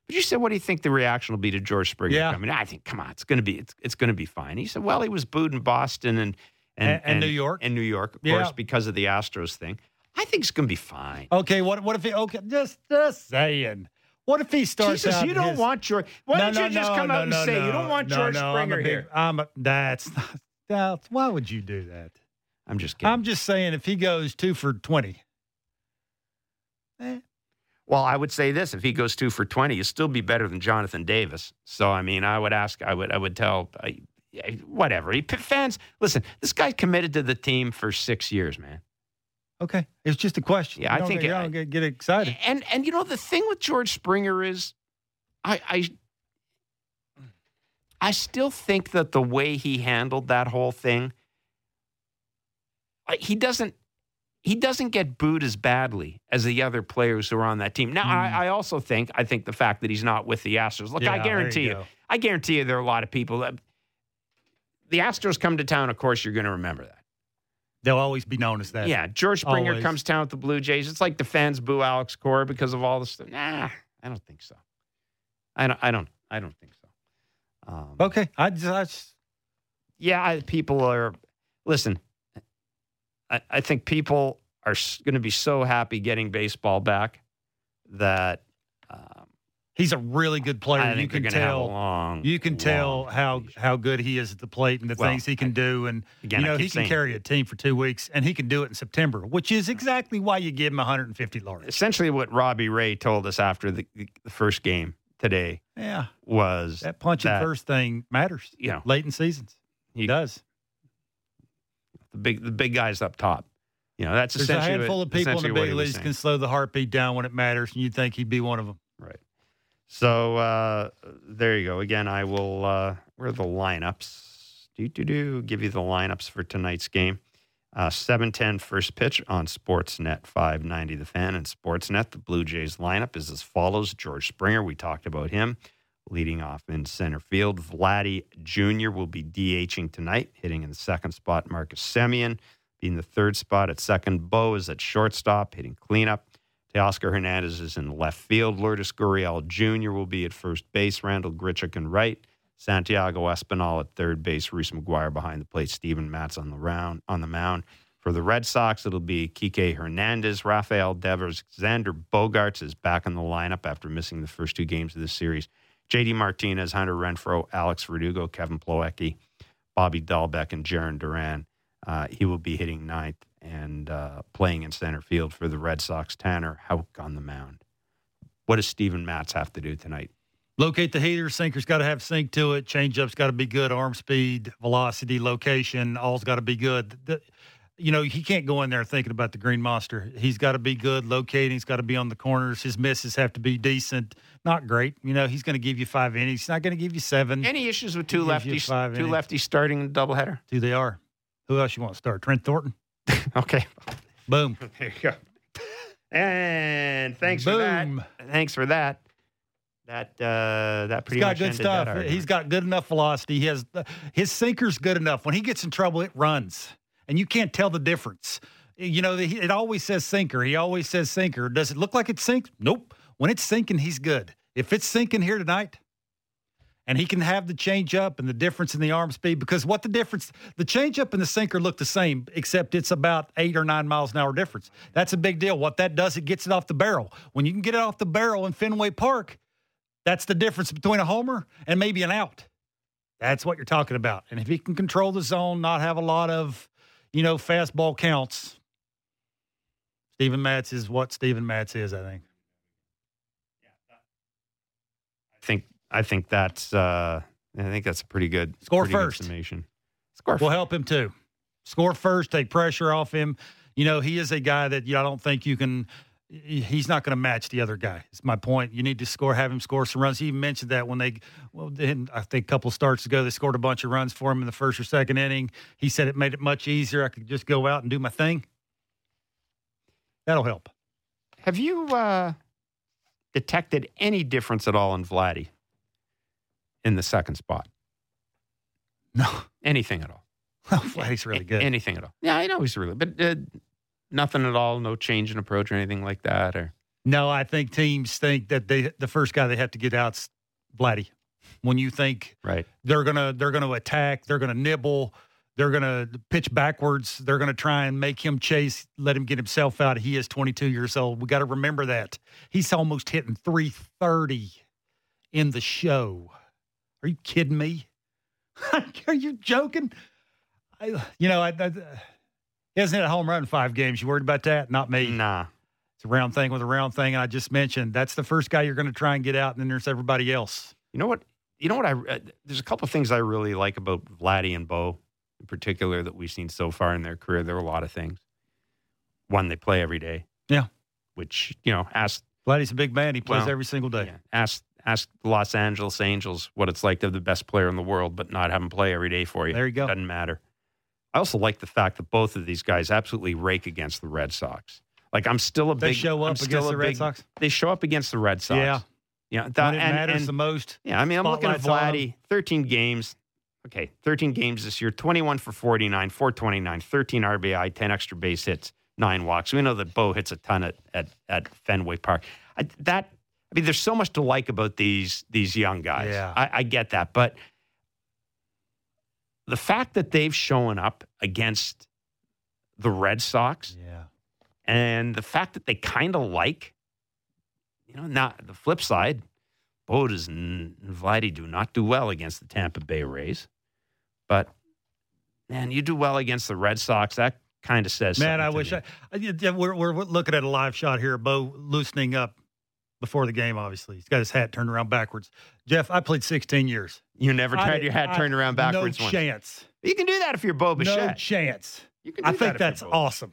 But you said, "What do you think the reaction will be to George Springer Yeah. coming?" I think, come on, it's going to be it's, it's going to be fine. He said, "Well, he was booed in Boston and And- and New York. and New York, of Yeah. course, because of the Astros thing. I think it's going to be fine." Okay, what what if he? Okay, just just saying. What if he starts Jesus, out you don't his- want George. Why No, don't no, you just come no, out and no, say you don't want no, George no, I'm a Springer big- here? I'm a, that's not, that's why would you do that? I'm just kidding. I'm just saying if he goes two for twenty, eh, well, I would say this: if he goes two for twenty, he'll still be better than Jonathan Davis. So, I mean, I would ask, I would, I would tell, I, whatever. He, fans, listen, this guy's committed to the team for six years, man. Okay, it's just a question. Yeah, I think get, it- don't get, get excited. And and you know the thing with George Springer is, I I I still think that the way he handled that whole thing, I- he doesn't he doesn't get booed as badly as the other players who are on that team. Now, I, I also think I think the fact that he's not with the Astros. Look, Hmm. Yeah, I guarantee you you. I guarantee you, there are a lot of people that the Astros come to town. Of course, you're going to remember that. They'll always be known as that. Yeah, George Springer Always. comes to town with the Blue Jays. It's like the fans boo Alex Cora because of all this stuff. Nah, I don't think so. I don't. I don't. I don't think so. Um, Okay, I just, I just Yeah, I, people are. Listen, I, I think people are going to be so happy getting baseball back that um, he's a really good player. I you can they're going to have a tell. long. You can tell how season. how good he is at the plate and the Well, things he can do, and Again, you know he can saying- carry a team for two weeks, and he can do it in September, which is exactly why you give him 150 large. essentially what Robbie Ray told us after the, the first game today Yeah, was that punching that- first thing matters. you know late in seasons, he does. the big the big guys up top. You know that's There's a handful what, of people in the big leagues can slow the heartbeat down when it matters, and you'd think he'd be one of them. So uh, there you go. Again, I will. Uh, where are the lineups? Do do do. Give you the lineups for tonight's game. Uh, 7:10 first pitch on Sportsnet 590 The Fan and Sportsnet. The Blue Jays lineup is as follows: George Springer, we talked about him, leading off in center field. Vladdy Jr. will be DHing tonight, hitting in the second spot. Marcus Semien being the third spot at second. Bo is at shortstop, hitting cleanup. Teoscar Hernandez is in left field. Lourdes Gurriel Jr. will be at first base. Randal Grichuk in right. Santiago Espinal at third base. Reese McGuire behind the plate. Steven Matz on the round on the mound. For the Red Sox, it'll be Kike Hernandez, Rafael Devers, Xander Bogaerts is back in the lineup after missing the first two games of this series. JD Martinez, Hunter Renfroe, Alex Verdugo, Kevin Plawecki, Bobby Dalbec, and Jarren Duran. Uh, he will be hitting ninth and uh, playing in center field for the Red Sox. Tanner Houck on the mound. What does Steven Matz have to do tonight? Locate the heater. Sinker's got to have sync to it. Changeup's got to be good. Arm speed, velocity, location, all's got to be good. The- you know, he can't go in there thinking about the green monster. He's got to be good locating. He's got to be on the corners. His misses have to be decent. Not great. You know, he's going to give you five innings. He's not going to give you seven. Any issues with two He lefties? Two innings. lefties starting in the doubleheader. Two they are. Who else you want to start? Trent Thornton. [LAUGHS] Okay, Boom. [LAUGHS] there you go. And thanks for that. Thanks for that. That uh, that He's pretty got much good stuff. He's got good enough velocity. He has his sinker's good enough. When he gets in trouble, it runs, and you can't tell the difference. You know, it always says sinker. He always says sinker. Does it look like it sinks? Nope. When it's sinking, he's good. If it's sinking here tonight, and he can have the change up and the difference in the arm speed, because what the difference, the change up and the sinker look the same, except it's about eight or nine miles an hour difference. That's a big deal. What that does, it gets it off the barrel. When you can get it off the barrel in Fenway Park, that's the difference between a homer and maybe an out. That's what you're talking about. And if he can control the zone, not have a lot of, you know, fastball counts, Steven Matz is what Steven Matz is, I think. I think I think that's uh, I think that's a pretty good Score pretty good first. summation. Score will help him too. Score first, take pressure off him. You know, he is a guy that you know, I don't think you can. He's not going to match the other guy. It's my point. You need to score, have him score some runs. He even mentioned that when they, well, then I think a couple starts ago, they scored a bunch of runs for him in the first or second inning. He said it made it much easier. I could just go out and do my thing. That'll help. Have you uh, detected any difference at all in Vladdy in the second spot? No, Anything at all? [LAUGHS] Well, Vladdy's really good. Anything at all? Yeah, I know he's really, but uh, nothing at all. No change in approach or anything like that. Or No, I think teams think that they the first guy they have to get out's Vladdy. When you think right. they're gonna they're gonna attack, they're gonna nibble, they're gonna pitch backwards, they're gonna try and make him chase, let him get himself out. He is 22 years old. We got to remember that he's almost hitting 330 in the show. Are you kidding me? [LAUGHS] Are you joking? I, you know, I, I, he hasn't hit a home run in five games. You worried about that? Not me. Nah. It's a round thing with a round thing. And I just mentioned that's the first guy you're going to try and get out, and then there's everybody else. You know what? You know what? I uh, there's a couple of things I really like about Vladdy and Bo, in particular, that we've seen so far in their career. There are a lot of things. One, they play every day. Yeah. Which you know, ask Vladdy's a big man. He plays Well, every single day. yeah, ask ask the Los Angeles Angels what it's like to have the best player in the world, but not have him play every day for you. There you go. Doesn't matter. I also like the fact that both of these guys absolutely rake against the Red Sox. Like I'm still a They big. show I'm up still against the Red Sox. They show up against the Red Sox. Yeah. Yeah. That, When it and, matters and- the most. yeah, I mean, I'm looking at. Vladdy, 13 games. Okay, 13 games this year, 21 for 49, 429, 13 RBI, 10 extra base hits, nine walks. We know that Bo hits a ton at, at, at Fenway Park. I, that, mean, there's so much to like about these these young guys. Yeah. I, I get that, but the fact that they've shown up against the Red Sox Yeah. and the fact that they kind of like, you know, not the flip side, Bo does and Vladdy do not do well against the Tampa Bay Rays, but man, you do well against the Red Sox. That kind of says Man, I wish. I, I. We're, we're we're looking at a live shot here. Bo loosening up before the game. Obviously, he's got his hat turned around backwards. Jeff, I played 16 years. you never tried did- your hat I- turned around backwards No once. chance. You can do that if you're Bo No Bichette. chance. You can do I that think that's awesome.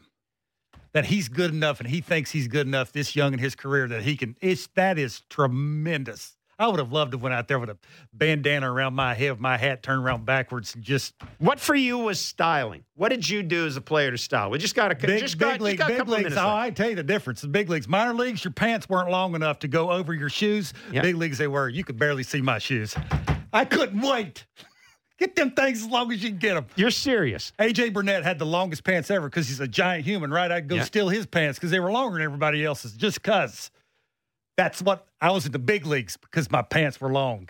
That he's good enough, and he thinks he's good enough this young in his career that he can. It's that is tremendous. I would have loved to went out there with a bandana around my head, my hat turned around backwards, and just What for you was styling? What did you do as a player to style? We just got a big, just big got, league, just got big leagues. Oh. I tell you the difference. The big leagues, minor leagues, your pants weren't long enough to go over your shoes. Yeah. Big leagues, they were. You could barely see my shoes. I couldn't wait. [LAUGHS] Get them things as long as you can get them. You're serious. AJ Burnett had the longest pants ever because he's a giant human, right? I'd go Yeah. steal his pants because they were longer than everybody else's, just because. That's what I was in the big leagues because my pants were long.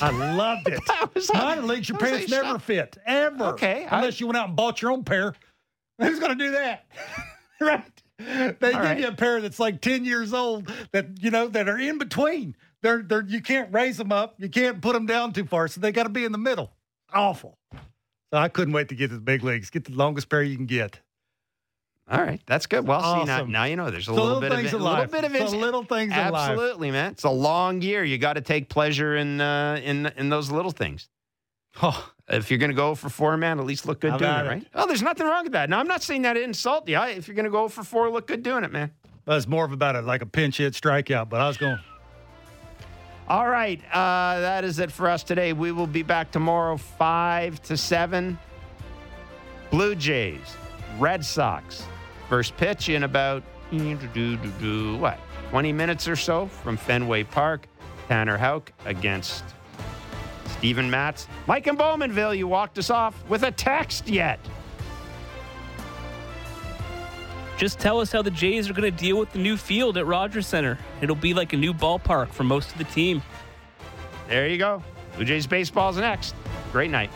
I loved it. [LAUGHS] I was- Minor leagues, your pants never stop. fit ever. Okay, I- unless you went out and bought your own pair. [LAUGHS] Who's going to do that? [LAUGHS] right? They give right. you a pair that's like ten years old that you know that are in between. They're they're you can't raise them up, you can't put them down too far, so they got to be in the middle. Awful. So I couldn't wait to get to the big leagues. Get the longest pair you can get. All right, that's good. Well, see now, now you know there's a It's the little, bit of it, a little bit of it. the little things. Absolutely, man. It's a long year. You got to take pleasure in uh, in in those little things. Oh, If you're going to go for four, man, at least look good How doing it, it? right? Oh, there's nothing wrong with that. Now, I'm not saying that to insult you. I, if you're going to go for four, look good doing it, man. it's more of about it like a pinch hit strikeout, but I was going. [SIGHS] All right, uh, that is it for us today. We will be back tomorrow, five to seven. Blue Jays, Red Sox. First pitch in about what 20 minutes or so from Fenway Park. Tanner Houck against Steven Matz. Mike and Bowmanville, you walked us off with a text yet. Just tell us how the Jays are going to deal with the new field at Rogers Center. It'll be like a new ballpark for most of the team. There you go. Blue Jays baseball's next. Great night.